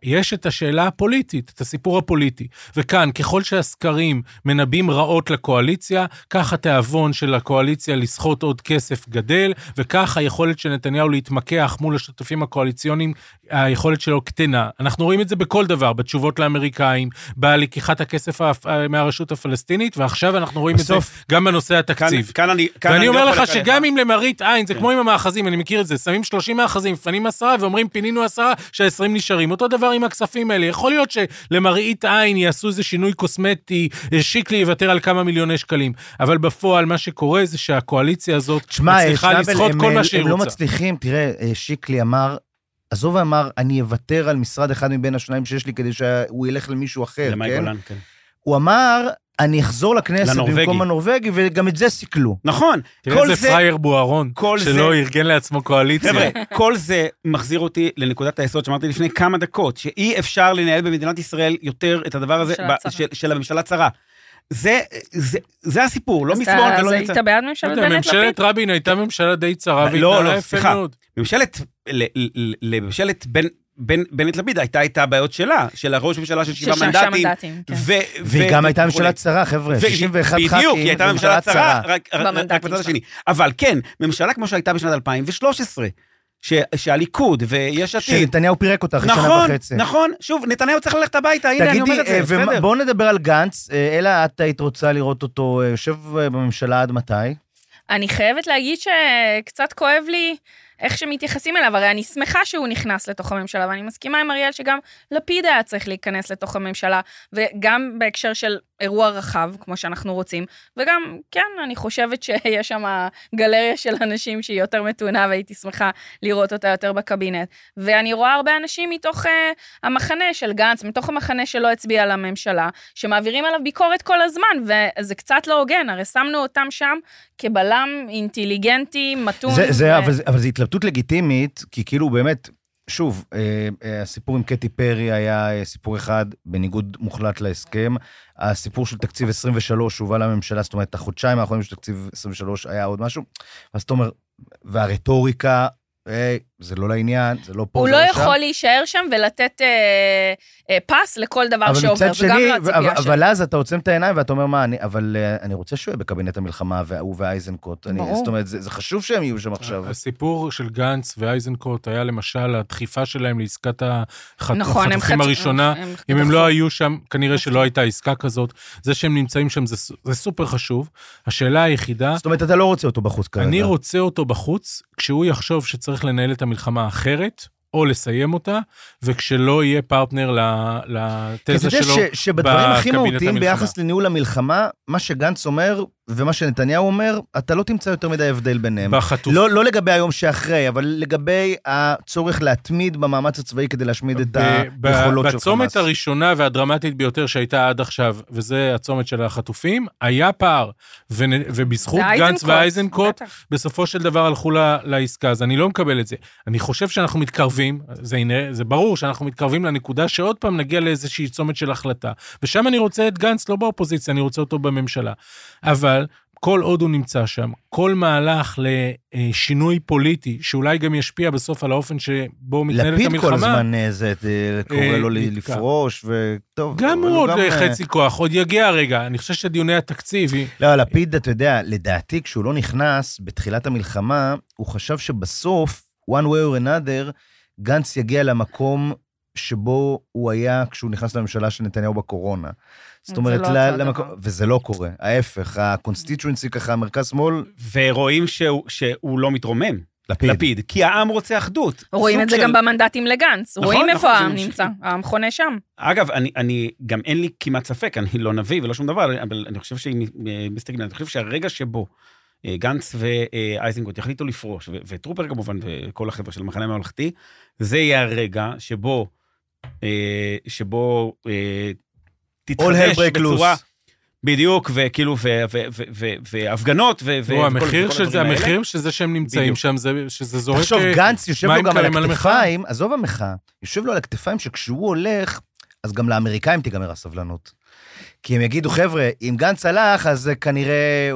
יש את השאלה הפוליטית, את הסיפור הפוליטי, וכאן, ככל שהסקרים מנבאים רעות לקואליציה, כך התיאבון של הקואליציה לסחוט עוד כסף גדל, וכך היכולת של נתניהו להתמקח מול השותפים הקואליציוניים, היכולת שלו קטנה. אנחנו רואים את זה בכל דבר, בתשובות לאמריקאים, בלקיחת הכסף הפ- מהרשות הפלסטינית, ועכשיו אנחנו רואים בסוף- את זה גם בנושא כאן- התקציב. כאן אני... כאן ואני אני אומר לא לך שגם. אם למראית עין, זה כן. כמו עם המאחזים, אני מכיר את זה, שמים 30 מאחזים, מפנים עשרה ואומרים פינינו עשרה, שה-20 נשארים. אותו דבר עם הכספים האלה. יכול להיות שלמראית עין יעשו איזה שינוי קוסמטי, אה, שיקלי יוותר על כמה מיליוני שקלים. אבל בפועל מה שקורה זה שהקואליציה הזאת תשמע, מצליחה לסחוט כל מה שהיא הם לא רוצה. מצליחים, תראה, אה, שיקלי אמר, עזוב אמר, אני אוותר על משרד אחד מבין השניים שיש לי כדי שהוא ילך למישהו אחר, למאי כן? גולן, כן. הוא אמר, אני אחזור לכנסת לנורבגי. במקום הנורבגי, וגם את זה סיכלו. נכון, תראה כל איזה זה, פראייר בוארון, כל שלא זה- ארגן לעצמו קואליציה. חבר'ה, כל זה מחזיר אותי לנקודת היסוד שאמרתי לפני כמה דקות, שאי אפשר לנהל במדינת ישראל יותר את הדבר הזה ממשלה ב-. של, של הממשלה צרה. זה, זה, זה הסיפור, לא אז משמאל ולא אז מצד. היית בעד לא ממשלת בנט לפיד? ממשלת רבין הייתה ממשלה די צרה, לא, והתנהלה לא, יפה. מאוד. ממשלת, לממשלת בנט לפיד הייתה את הבעיות שלה, של הראש ממשלה של שבעה מנדטים. מנדטים, כן. ו- והיא ו- גם הייתה. ממשלה צרה, חבר'ה, ו- 61 ח"כים. בדיוק, היא הייתה ממשלה צרה, רק בצד. השני. אבל כן, ממשלה כמו שהייתה בשנת 2013, ש- שהליכוד ויש עתיד... שנתניהו פירק אותה אחרי שנה נכון, וחצי. נכון, שוב, נתניהו צריך ללכת הביתה, הנה, אני תגידי, אומר את אה, זה, בסדר. בואו נדבר על גנץ. אה, אלה, את היית רוצה לראות אותו אה, יושב אה, בממשלה עד מתי? אני חייבת להגיד שקצת כואב לי איך שמתייחסים אליו, הרי אני שמחה שהוא נכנס לתוך הממשלה, ואני מסכימה עם אריאל שגם לפיד היה צריך להיכנס לתוך הממשלה, וגם בהקשר של אירוע רחב, כמו שאנחנו רוצים, וגם, כן, אני חושבת שיש שם גלריה של אנשים שהיא יותר מתונה, והייתי שמחה לראות אותה יותר בקבינט. ואני רואה הרבה אנשים מתוך uh, המחנה של גנץ, מתוך המחנה שלא הצביע לממשלה, שמעבירים עליו ביקורת כל הזמן, וזה קצת לא הוגן, הרי שמנו אותם שם כבלם אינטליגנטי, מתון. זה, זה, ו- אבל, זה- אבל זו התלבטות לגיטימית, כי כאילו באמת, שוב, אה, אה, הסיפור עם קטי פרי היה אה, סיפור אחד, בניגוד מוחלט להסכם. הסיפור של תקציב 23 שהובא לממשלה, זאת אומרת, החודשיים האחרונים של תקציב 23 היה עוד משהו. אז אתה אומר, והרטוריקה, היי, זה לא לעניין, זה לא פה, הוא זה לא שם. יכול להישאר שם ולתת אה, אה, פס לכל דבר אבל שעובר, מצד וגם שני, לא אבל, הציפייה שלי. אבל אז אתה עוצם את העיניים ואתה אומר, מה, אני, אבל אה, אני רוצה שהוא יהיה בקבינט המלחמה, והוא ואייזנקוט. אני, ברור. זאת אומרת, זה, זה חשוב שהם יהיו שם עכשיו. הסיפור של גנץ ואייזנקוט היה למשל הדחיפה שלהם לעסקת נכון, הם החטופים חצ- הראשונה. הם- אם הם דחפו. לא היו שם, כנראה שלא הייתה עסקה כזאת. זה שהם נמצאים שם זה זה סופר חשוב. השאלה היחידה, זאת אומרת, אתה לא רוצה אותו בחוץ כרגע. אני רוצה אותו בחוץ, כשהוא יחשוב שצריך לנהל את המלחמה אחרת, או לסיים אותה, וכשלא יהיה פרטנר ל- כי אתה לתזה יודע שלו ש, שבדברים הכי בקבינט מהותיים המלחמה. ביחס לניהול המלחמה, מה שגנץ אומר ומה שנתניהו אומר, אתה לא תמצא יותר מדי הבדל ביניהם. בחטוף... לא, לא לגבי היום שאחרי, אבל לגבי הצורך להתמיד במאמץ הצבאי כדי להשמיד את היכולות של חמאס. בצומת הראשונה והדרמטית ביותר שהייתה עד עכשיו, וזה הצומת של החטופים, היה פער. ונ- ובזכות גנץ אייזנקוט, ואייזנקוט. בסופו של דבר הלכו ל- לעסקה, אז אני לא מקבל את זה. אני חושב שאנחנו מתקרבים, זה, הנה- זה ברור שאנחנו מתקרבים לנקודה שעוד פעם נגיע לאיזושהי צומת של החלטה. ושם אני רוצה את גנץ לא באופוזיציה, אני רוצה אותו בממשלה. אבל כל עוד הוא נמצא שם, כל מהלך לשינוי פוליטי, שאולי גם ישפיע בסוף על האופן שבו מתנהלת לפיד המלחמה, כל הזמן אה, זה, אה, קורא אה, לו. לפרוש, וטוב. גם הוא עוד אה, חצי כוח, עוד יגיע הרגע. אני חושב שדיוני התקציב, לא, לפיד, אתה יודע, לדעתי, כשהוא לא נכנס בתחילת המלחמה, הוא חשב שבסוף, one way or another, גנץ יגיע למקום שבו הוא היה כשהוא נכנס לממשלה של נתניהו בקורונה. זאת אומרת, לא ל- למקום. וזה לא קורה. ההפך, ה constituency ככה, מרכז-שמאל, ורואים שהוא, שהוא לא מתרומם, לפיד. לפיד, כי העם רוצה אחדות. רואים את זה של- גם במנדטים לגנץ, נכון, רואים נכון, איפה העם. נמצא, העם חונה שם. אגב, אני, אני, גם אין לי כמעט ספק, אני לא נביא ולא שום דבר, אבל אני חושב שאם אה, מסתכלים, אני חושב שהרגע שבו אה, גנץ ואייזנקוט יחליטו לפרוש, ו- וטרופר כמובן, וכל החבר'ה של המחנה הממלכתי, זה יהיה הרגע שבו, אה, שבו אה, All hell תתחדש break בצורה... loose. בדיוק, וכאילו, ו- ו- ו- ו- והפגנות, ו- ו- תראו, וכל- המחיר של זה, הדברים האלה. המחיר של זה שהם נמצאים בדיוק. שם, זה- שזה זורק... תחשוב, אה, גנץ יושב לו גם על. הכתפיים, עזוב המחאה, יושב לו על הכתפיים שכשהוא הולך, אז גם לאמריקאים תיגמר הסבלנות. כי הם יגידו, חבר'ה, אם גנץ הלך, אז זה כנראה...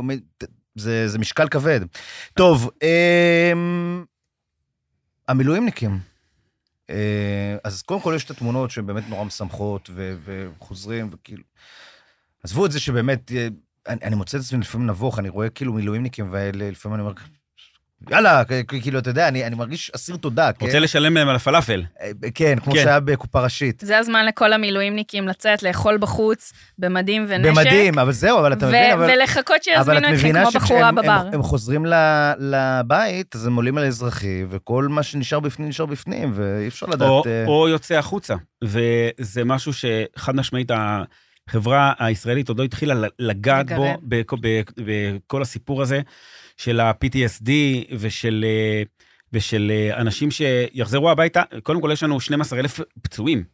זה, זה משקל כבד. טוב, אמ, המילואימניקים. אה, אז קודם כל יש את התמונות שהן באמת נורא משמחות, וחוזרים, וכאילו... עזבו את זה שבאמת, אה, אני, אני מוצא את עצמי לפעמים נבוך, אני רואה כאילו מילואימניקים, ולפעמים אני אומר, יאללה, כאילו, אתה יודע, אני, אני מרגיש אסיר תודה, כן? רוצה לשלם להם על הפלאפל. אה, כן, כמו כן. שהיה בקופה ראשית. זה הזמן לכל המילואימניקים לצאת, לאכול בחוץ, במדים ונשק. במדים, אבל זהו, אבל אתה ו- מבין, אבל... ולחכות שיזמינו אתכם כמו בחורה בבר. הם, הם חוזרים ל- לבית, אז הם עולים על האזרחי, וכל מה שנשאר בפנים נשאר בפנים, ואי אפשר לדעת... או, אה, או יוצא החוצה. וזה משהו שחד משמעית החברה הישראלית עוד לא התחילה לגעת בו בכל הסיפור הזה של ה-PTSD ושל, אה, ושל אה, אנשים שיחזרו הביתה. קודם כל יש לנו 12,000 פצועים,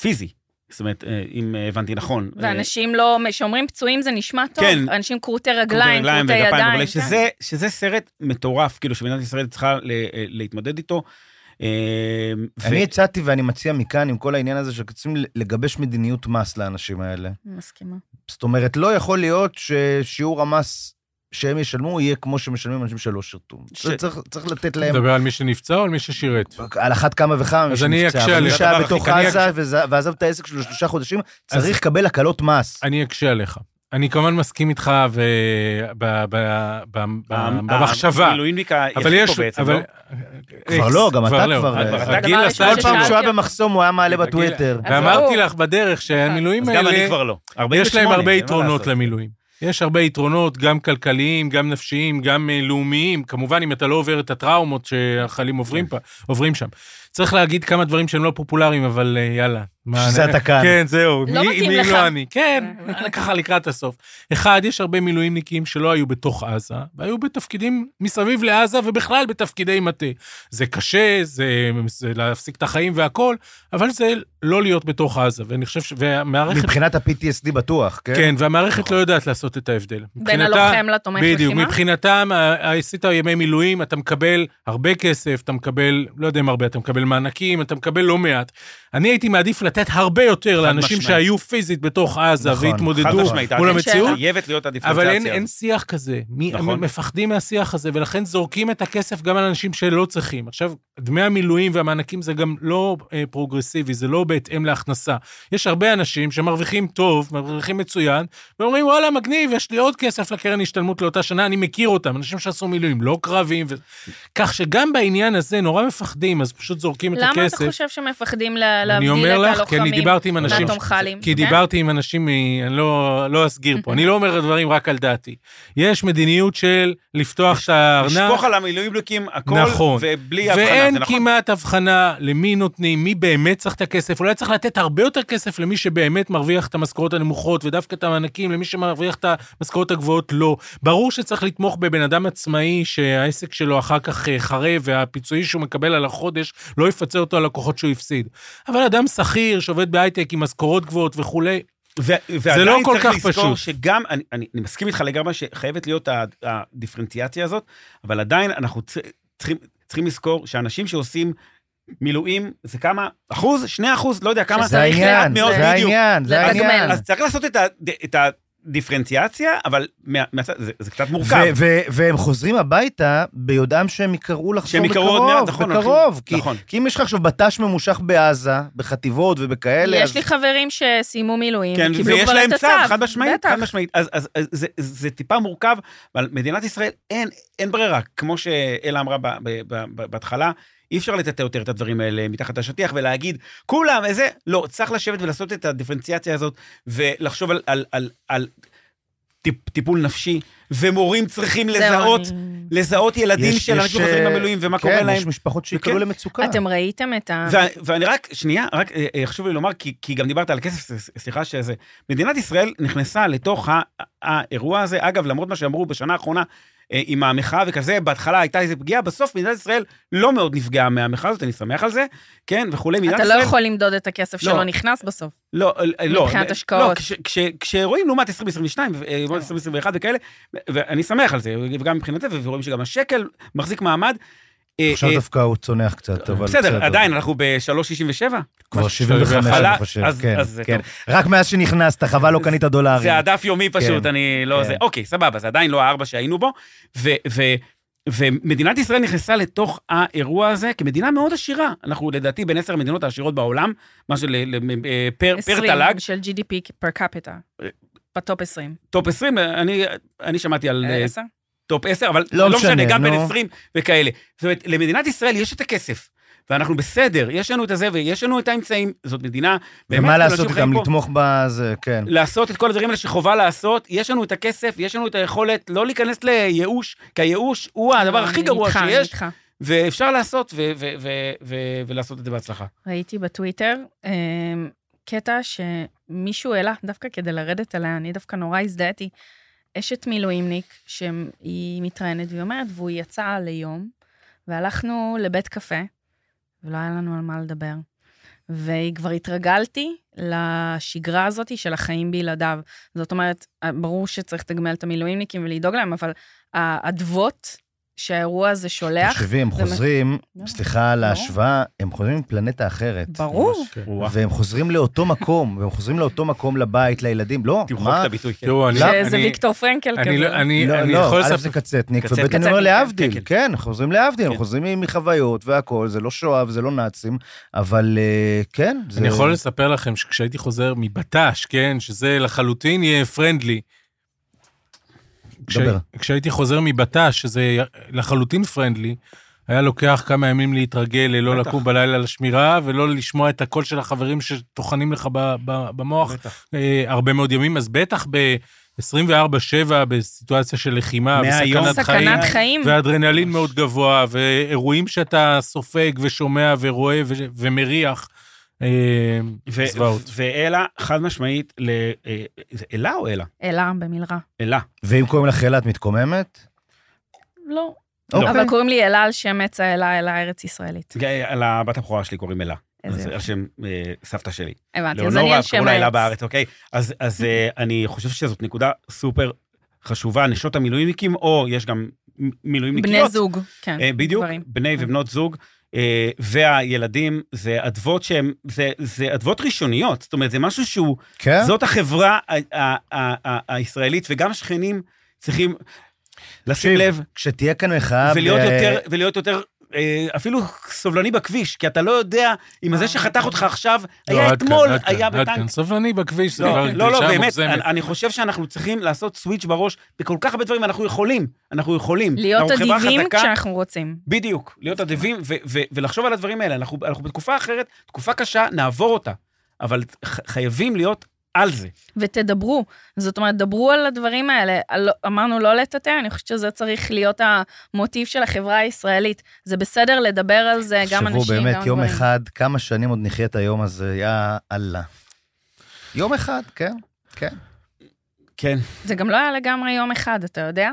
פיזי. זאת אומרת, אה, אם הבנתי נכון. ואנשים לא, כשאומרים פצועים זה נשמע טוב, כן. אנשים כרותי רגליים, כרותי ידיים. כן. שזה, שזה סרט מטורף, כאילו, שמדינת ישראל צריכה ל- להתמודד איתו. ו- אני הצעתי ואני מציע מכאן, עם כל העניין הזה, שרוצים לגבש מדיניות מס לאנשים האלה. מסכימה. זאת אומרת, לא יכול להיות ששיעור המס שהם ישלמו יהיה כמו שמשלמים אנשים שלא שירתו. ש- צריך, צריך לתת להם, מדבר על מי שנפצע או על מי ששירת? על אחת כמה וכמה, מי אז אני שנפצע, אקשה אבל מי עליך. שהיה בתוך עזה וזה- ועזב את העסק שלו שלושה חודשים, צריך לקבל הקלות מס. אני אקשה עליך. אני כמובן מסכים איתך ו... ב- ב- ב- ב- במחשבה. המילואימניק היחיד יש... פה בעצם, אבל... לא? כבר לא, גם אתה לא. כבר, הראשון את כל פעם. שהוא היה במחסום הוא היה מעלה בטוויטר. ואמרתי. לך בדרך שהמילואים אז גם אני האלה, כבר לא. יש 48, להם הרבה יתרונות לעשות. למילואים. יש הרבה יתרונות, גם כלכליים, גם נפשיים, גם אה, לאומיים. כמובן, אם אתה לא עובר את הטראומות שהחיילים עוברים, כן. פה, עוברים שם. צריך להגיד כמה דברים שהם לא פופולריים, אבל אה, יאללה. מה, בשביל זה אני- אתה כאן. כן, זהו. לא מי- מתאים מי לך. לא אני. כן, ככה לקראת הסוף. אחד, יש הרבה מילואימניקים שלא היו בתוך עזה, והיו בתפקידים מסביב לעזה, ובכלל בתפקידי מטה. זה קשה, זה, זה להפסיק את החיים והכול, אבל זה לא להיות בתוך עזה. ואני חושב ש... והמערכת... מבחינת ה-PTSD בטוח, כן? כן, והמערכת לא יודעת לעשות את ההבדל. בין הלוחם לתומך בדיוק, לחימה? מבחינתם, ה- עשית ימי מילואים, אתה מקבל הרבה כסף, אתה מקבל, לא יודע אם הרבה, אתה מקבל מענקים, אתה מקבל לא מעט. אני הייתי מעדיף לתת הרבה יותר לאנשים משמעית. שהיו פיזית בתוך עזה נכון, והתמודדו מול המציאות. חייבת להיות הדיפרנציאציה. אבל אין. אין שיח כזה. מי, נכון. נכון. מפחדים מהשיח הזה, ולכן זורקים את הכסף גם על אנשים שלא צריכים. עכשיו, דמי המילואים והמענקים זה גם לא אה, פרוגרסיבי, זה לא בהתאם להכנסה. יש הרבה אנשים שמרוויחים טוב, מרוויחים מצוין, ואומרים, וואלה, מגניב, יש לי עוד כסף לקרן השתלמות לאותה שנה, אני מכיר אותם, אנשים שעשו מילואים, לא קרבים. ו... כך שגם בעניין הזה נורא מפחדים, אז פשוט זורקים את למה הכסף. אתה חושב שמפחדים לה- להבדיל את לך, כי אני דיברתי עם אנשים... מהתומכלים? כי כן? דיברתי עם אנשים, אני לא, לא אסגיר פה, אני לא אומר דברים רק על דעתי. יש מדיניות של לפתוח את הארנק, לשפוך על המילואימניקים הכל, נכון. ובלי הבחנה, ואין זה נכון? כמעט הבחנה למי נותנים, מי באמת צריך את הכסף. אולי צריך לתת הרבה יותר כסף למי שבאמת מרוויח את המשכורות הנמוכות, ודווקא את המענקים למי שמרוויח את המשכורות הגבוהות לא. ברור שצריך לתמוך בבן אדם עצמאי שהעסק שלו אחר כך אה, חרב, והפיצוי שהוא מקבל על החודש לא יפצה אותו על לקוחות שהוא הפסיד. אבל אדם שכיר שעובד בהייטק עם משכורות גבוהות וכולי, ו- ועדיין לא כל צריך כך לזכור פשוט. שגם, אני, אני, אני מסכים איתך לגמרי שחייבת להיות ה- הדיפרנציאציה הזאת, אבל עדיין אנחנו צ- צריכים, צריכים לזכור שאנשים שעושים מילואים, זה כמה? אחוז? שני אחוז? לא יודע כמה. זה צריך העניין, מאוד, זה. העניין, זה. העניין. אז צריך לעשות את, ה, את הדיפרנציאציה, אבל מה, מהצד, זה, זה קצת מורכב. ו- ו- והם חוזרים הביתה ביודעם שהם יקראו לחזור שהם בקרוב, יקראו עוד מעט, נכון, בקרוב. הולכים- כי, נכון. כי אם יש לך עכשיו בט"ש ממושך בעזה, בחטיבות ובכאלה, יש אז... לי חברים שסיימו מילואים, כן, וקיבלו ויש כבר להם את צו, הצו. חד משמעית. חד משמעית. אז, אז, אז זה, זה טיפה מורכב, אבל מדינת ישראל, אין, אין ברירה. כמו שאלה אמרה ב, ב, ב, ב, בהתחלה, אי אפשר לטאטא יותר את הדברים האלה מתחת לשטיח ולהגיד, כולם, איזה... לא, צריך לשבת ולעשות את הדיפרנציאציה הזאת, ולחשוב על, על, על, על טיפ, טיפול נפשי, ומורים צריכים זהו, לזהות, אני- לזהות ילדים יש- של יש, אנשים חוזרים אה, במילואים ומה כן, קורה להם. יש משפחות שיקראו וכן. למצוקה. אתם ראיתם את ה... ו- ואני רק, שנייה, רק אה, אה, חשוב לי לומר, כי, כי גם דיברת על כסף, סליחה שזה, מדינת ישראל נכנסה לתוך האירוע הזה, אגב, למרות מה שאמרו בשנה האחרונה עם המחאה וכזה, בהתחלה הייתה איזו פגיעה, בסוף מדינת ישראל לא מאוד נפגעה מהמחאה הזאת, אני שמח על זה, כן, וכולי, מדינת אתה ישראל... לא יכול למדוד את הכסף לא. שלא נכנס בסוף. לא, אה, לא. מבחינת לא, השקעות. לא, כש- כש- כשרואים לעומת 2022, אה, לעומת 2021 וכאלה, ואני שמח על זה, וגם מבחינת זה, ורואים שגם השקל מחזיק מעמד. אה, עכשיו אה, דווקא הוא צונח קצת, אבל בסדר, עדיין, אנחנו ב-3.67. כבר משהו- 75, עלה, אני חושב, כן, כן. רק מאז שנכנסת, חבל לא קנית דולרים. זה הדף יומי פשוט, כן, אני לא כן. זה. אוקיי, סבבה, זה עדיין לא הארבע שהיינו בו. ו- ו- ומדינת ישראל נכנסה לתוך האירוע הזה כמדינה מאוד עשירה. אנחנו לדעתי בין עשר המדינות העשירות בעולם, מה של אה, פר פר 20 תל"ג, של GDP פר קפיטה. בטופ 20. טופ 20, אני, אני שמעתי על אה, 10? טופ 10, אבל לא לא משנה, גם בין נו. 20 וכאלה. זאת אומרת, למדינת ישראל יש את הכסף. ואנחנו בסדר, יש לנו את הזה ויש לנו את האמצעים, זאת מדינה, ומה לעשות פה. לתמוך בזה, כן. לעשות את כל הדברים האלה שחובה לעשות, יש לנו את הכסף, יש לנו את היכולת לא להיכנס לייאוש, כי הייאוש הוא הדבר לא, הכי אני גרוע איתך, אני שיש, איתך. ואפשר לעשות ו- ו- ו- ו- ולעשות את זה בהצלחה. ראיתי בטוויטר אמ, קטע שמישהו העלה, דווקא כדי לרדת עליה, אני דווקא נורא הזדהיתי. אשת מילואימניק, שהיא מתראיינת, והיא אומרת, והוא יצא ליום, והלכנו לבית קפה, ולא היה לנו על מה לדבר. וכבר התרגלתי לשגרה הזאת של החיים בלעדיו. זאת אומרת, ברור שצריך לתגמל את המילואימניקים ולדאוג להם, אבל האדוות שהאירוע הזה שולח... תחשבי, הם חוזרים, לא. סליחה על לא. ההשוואה, הם חוזרים מפלנטה אחרת. ברור. כן. והם חוזרים לאותו מקום, והם חוזרים לאותו מקום לבית, לילדים. לא, תמחוק? את הביטוי. כן. תראו, אני... שזה ויקטור פרנקל אני לא- כזה. אני לא, אני לא, יכול א' לספר... זה קצטניק, קצט- וב' אני אומר כן, להבדיל, כן, כן, חוזרים להבדיל, הם כן. חוזרים מחוויות והכול, זה לא שואה וזה לא נאצים, אבל אה, כן, זה... אני יכול לספר לכם שכשהייתי חוזר מבט"ש, כן, שזה לחלוטין יהיה פרנדלי. כש- דבר. כשהייתי חוזר מבט"ש, שזה לחלוטין פרנדלי, היה לוקח כמה ימים להתרגל, לא בטח. לקום בלילה לשמירה, ולא לשמוע את הקול של החברים שטוחנים לך ב- ב- במוח בטח. אה, הרבה מאוד ימים, אז בטח ב-24-7, בסיטואציה של לחימה. וסכנת חיים, סכנת חיים. ואדרנלין מאוד גבוה, ואירועים שאתה סופג ושומע ורואה ו- ומריח, זוועות. ואלה, חד משמעית. אה, אלה או אלה? אלה במלרע. אלה. ואם קוראים לך אלה, את מתקוממת? לא. אוקיי. אבל קוראים לי אלה על שם עץ האלה, אלה ארץ ישראלית. על הבת הבכורה שלי קוראים אלה. על שם אה, סבתא שלי. הבנתי, אז אני לאונורה, על שם לה אלה העץ. בארץ, אוקיי? אז אה, אני חושב שזאת נקודה סופר חשובה, נשות המילואימניקים, או יש גם מילואימניקיות. בני זוג, כן. אה, בדיוק. בני ובנות זוג. אה, והילדים, זה אדוות שהן, זה, זה אדוות ראשוניות, זאת אומרת, זה משהו שהוא, כן? זאת החברה ה- ה- ה- ה- הישראלית, וגם השכנים צריכים לשים לב כשתהיה כאן מחאה... ולהיות ב- יותר, ולהיות יותר, אפילו סובלני בכביש, כי אתה לא יודע אם הזה שחתך אותך עכשיו, לא, היה אתמול, היה. בטנק. סובלני בכביש, זה לא, כבר לא, לא, באמת. אני, חושב שאנחנו צריכים לעשות סוויץ' בראש בכל כך הרבה דברים, אנחנו יכולים, אנחנו יכולים. להיות אדיבים כשאנחנו רוצים. בדיוק, להיות אדיבים ולחשוב על הדברים האלה. אנחנו, אנחנו בתקופה אחרת, תקופה קשה, נעבור אותה, אבל חייבים להיות על זה. ותדברו. זאת אומרת, דברו על הדברים האלה. על- אמרנו לא לטאטא, אני חושבת שזה צריך להיות המוטיב של החברה הישראלית. זה בסדר לדבר על זה, גם אנשים, תחשבו גם באמת, גברים. יום אחד, כמה שנים עוד נחיה את היום הזה, יא אללה. יום אחד, כן, כן. כן. זה גם לא היה לגמרי יום אחד, אתה יודע?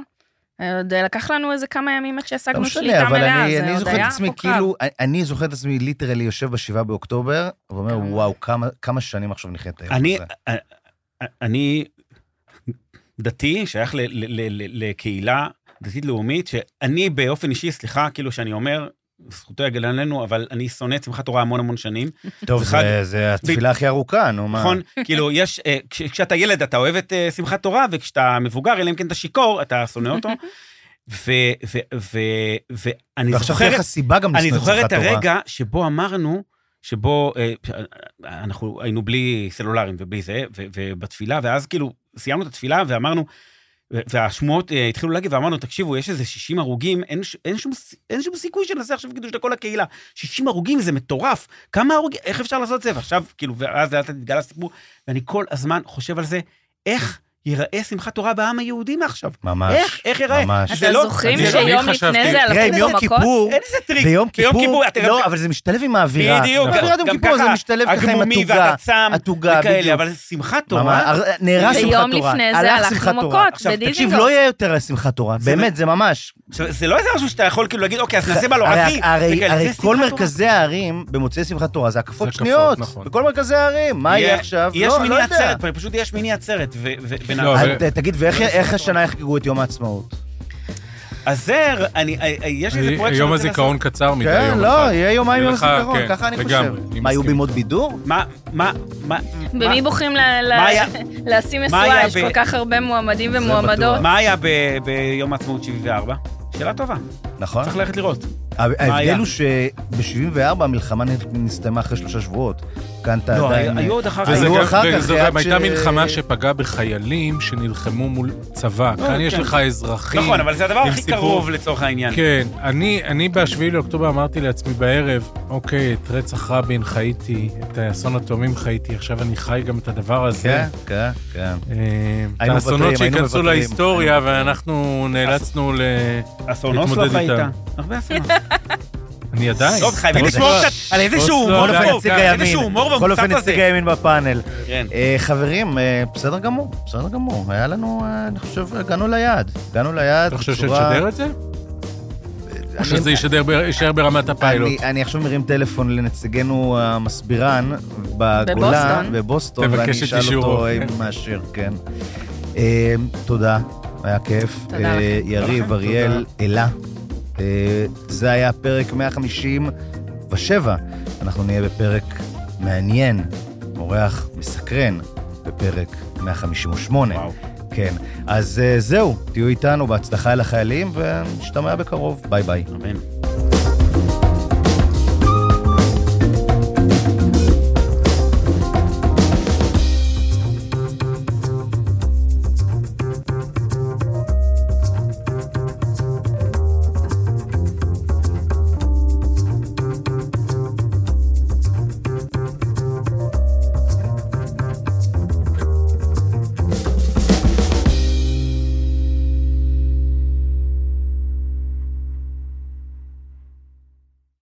עוד לקח לנו איזה כמה ימים עד לא שהשגנו משנה, שליטה אבל מלאה, אני, זה אני עוד זוכר את היה עצמי פה קרב. כאילו, אני- אני זוכר את עצמי ליטרלי יושב בשבעה באוקטובר, ואומר, כמה. וואו, כמה, כמה שנים עכשיו נחיה את היום אני, הזה. אה, אני דתי, שייך ל- ל- ל- ל- לקהילה דתית לאומית, שאני באופן אישי, סליחה, כאילו שאני אומר, זכותו יגן עלינו, אבל אני שונא את שמחת תורה המון המון שנים. טוב, זה חג- זה, התפילה הכי ארוכה, נו מה. נכון? כאילו, יש, אה, כש- כשאתה ילד אתה אוהב את אה, שמחת תורה, וכשאתה מבוגר, אלא אם כן אתה שיכור, אתה שונא אותו. ואני ועכשיו זוכר, תהיה לך סיבה גם אני לשנוא את זוכר את שמחת תורה. הרגע שבו אמרנו, שבו אה, אנחנו היינו בלי סלולרים ובלי זה, ו- ובתפילה, ואז כאילו סיימנו את התפילה ואמרנו, והשמועות אה, התחילו להגיד, ואמרנו, תקשיבו, יש איזה 60 הרוגים, אין, אין, שום, אין שום סיכוי שנעשה עכשיו קידוש לכל הקהילה. 60 הרוגים זה מטורף, כמה הרוגים, איך אפשר לעשות את זה? ועכשיו, כאילו, ואז לאט התגלה הסיפור, ואני כל הזמן חושב על זה, איך ייראה שמחת תורה בעם היהודי מעכשיו? ממש, איך, איך ייראה? ממש. זה אתה לא- זוכרים זה לא- שיום לפני זה הלכו יום במכות? כיפור, אין איזה טריק. ביום כיפור, אתה גם- לא, אבל זה משתלב עם האווירה. בדיוק, אווירת יום גם כיפור זה ככה, משתלב ככה עם התוגה. התוגה, וכאלה, בדיוק. אבל שמחת ממש, תורה, הר- נהרס שמחת תורה. ויום לפני זה הלך הלכנו שמחת תורה. מכות עכשיו, בדיזינגוף. תקשיב, לא יהיה יותר שמחת תורה, זה באמת, זה ממש. זה לא איזה משהו שאתה יכול כאילו להגיד, אוקיי, אז נעשה בלועזי. הרי זה כל. מרכזי הערים במוצאי שמחת תורה זה הקפות זה שניות. נכון. בכל מרכזי הערים, מה יהיה עכשיו? יש לא, לא מיני. עצרת, פשוט יש מיני עצרת. לא, תגיד, ואיך איך השנה יחגגו את יום העצמאות? אז זה, אני, אה, אה, יש איזה פרויקט יום שאני רוצה הזיכרון קצר מדי, כן, יום לא, אחד. יהיה יומיים יום הזיכרון, כן, ככה אני חושב. מה, יהיו. בימות בידור? מה, מה, מה, במי בוחרים לשים משואה? יש כל כך הרבה מועמדים ומועמדות. מה היה ביום העצמאות 74? שאלה טובה, נכון. צריך ללכת לראות. ההבדל? הוא שב-74 המלחמה נסתיימה אחרי שלושה שבועות. כאן אתה לא, עדיין... היו עוד אחר כך. וזה היו גם- אחר כך, וזו עד גם הייתה מלחמה שפגעה בחיילים שנלחמו מול צבא. לא, כאן יש כן. לך אזרחים. נכון, אבל זה הדבר הכי. קרוב לצורך העניין. כן, אני, אני ב-7 לאוקטובר אמרתי לעצמי בערב, אוקיי, את רצח רבין חייתי, את אסון התאומים חייתי, עכשיו אני חי גם את הדבר הזה. כן, כן, כן. אה, את האסונות שייכנסו. להיסטוריה, ואנחנו נאלצנו ל... אסון אוסלו להתמודד חיית. איתם. הרבה אסונות. אני עדיין. טוב, חייבים. לשמור קצת על איזשהו הומור. בכל אופן לא, נציג הימין. איזשהו הומור בכל אופן במוצב נציג הזה. הימין בפאנל. כן. אה, חברים, אה, בסדר גמור, בסדר גמור. היה לנו, אה, אני חושב, הגענו ליעד. הגענו ליעד אתה חושב בצורה... שנשדר את זה? או שזה יישאר ברמת הפיילוט. אני, אני עכשיו מרים טלפון לנציגנו המסבירן בגולה, בבוסטון. ואני אשאל אותו. אם הוא מאשר, כן. תודה, היה כיף. תודה לכם. יריב, אריאל, אלה. אה, זה היה פרק 157. אנחנו נהיה בפרק מעניין, אורח מסקרן, בפרק 158. וואו. כן. אז אה, זהו, תהיו איתנו, בהצלחה לחיילים, ונשתמע בקרוב. ביי ביי. אמן.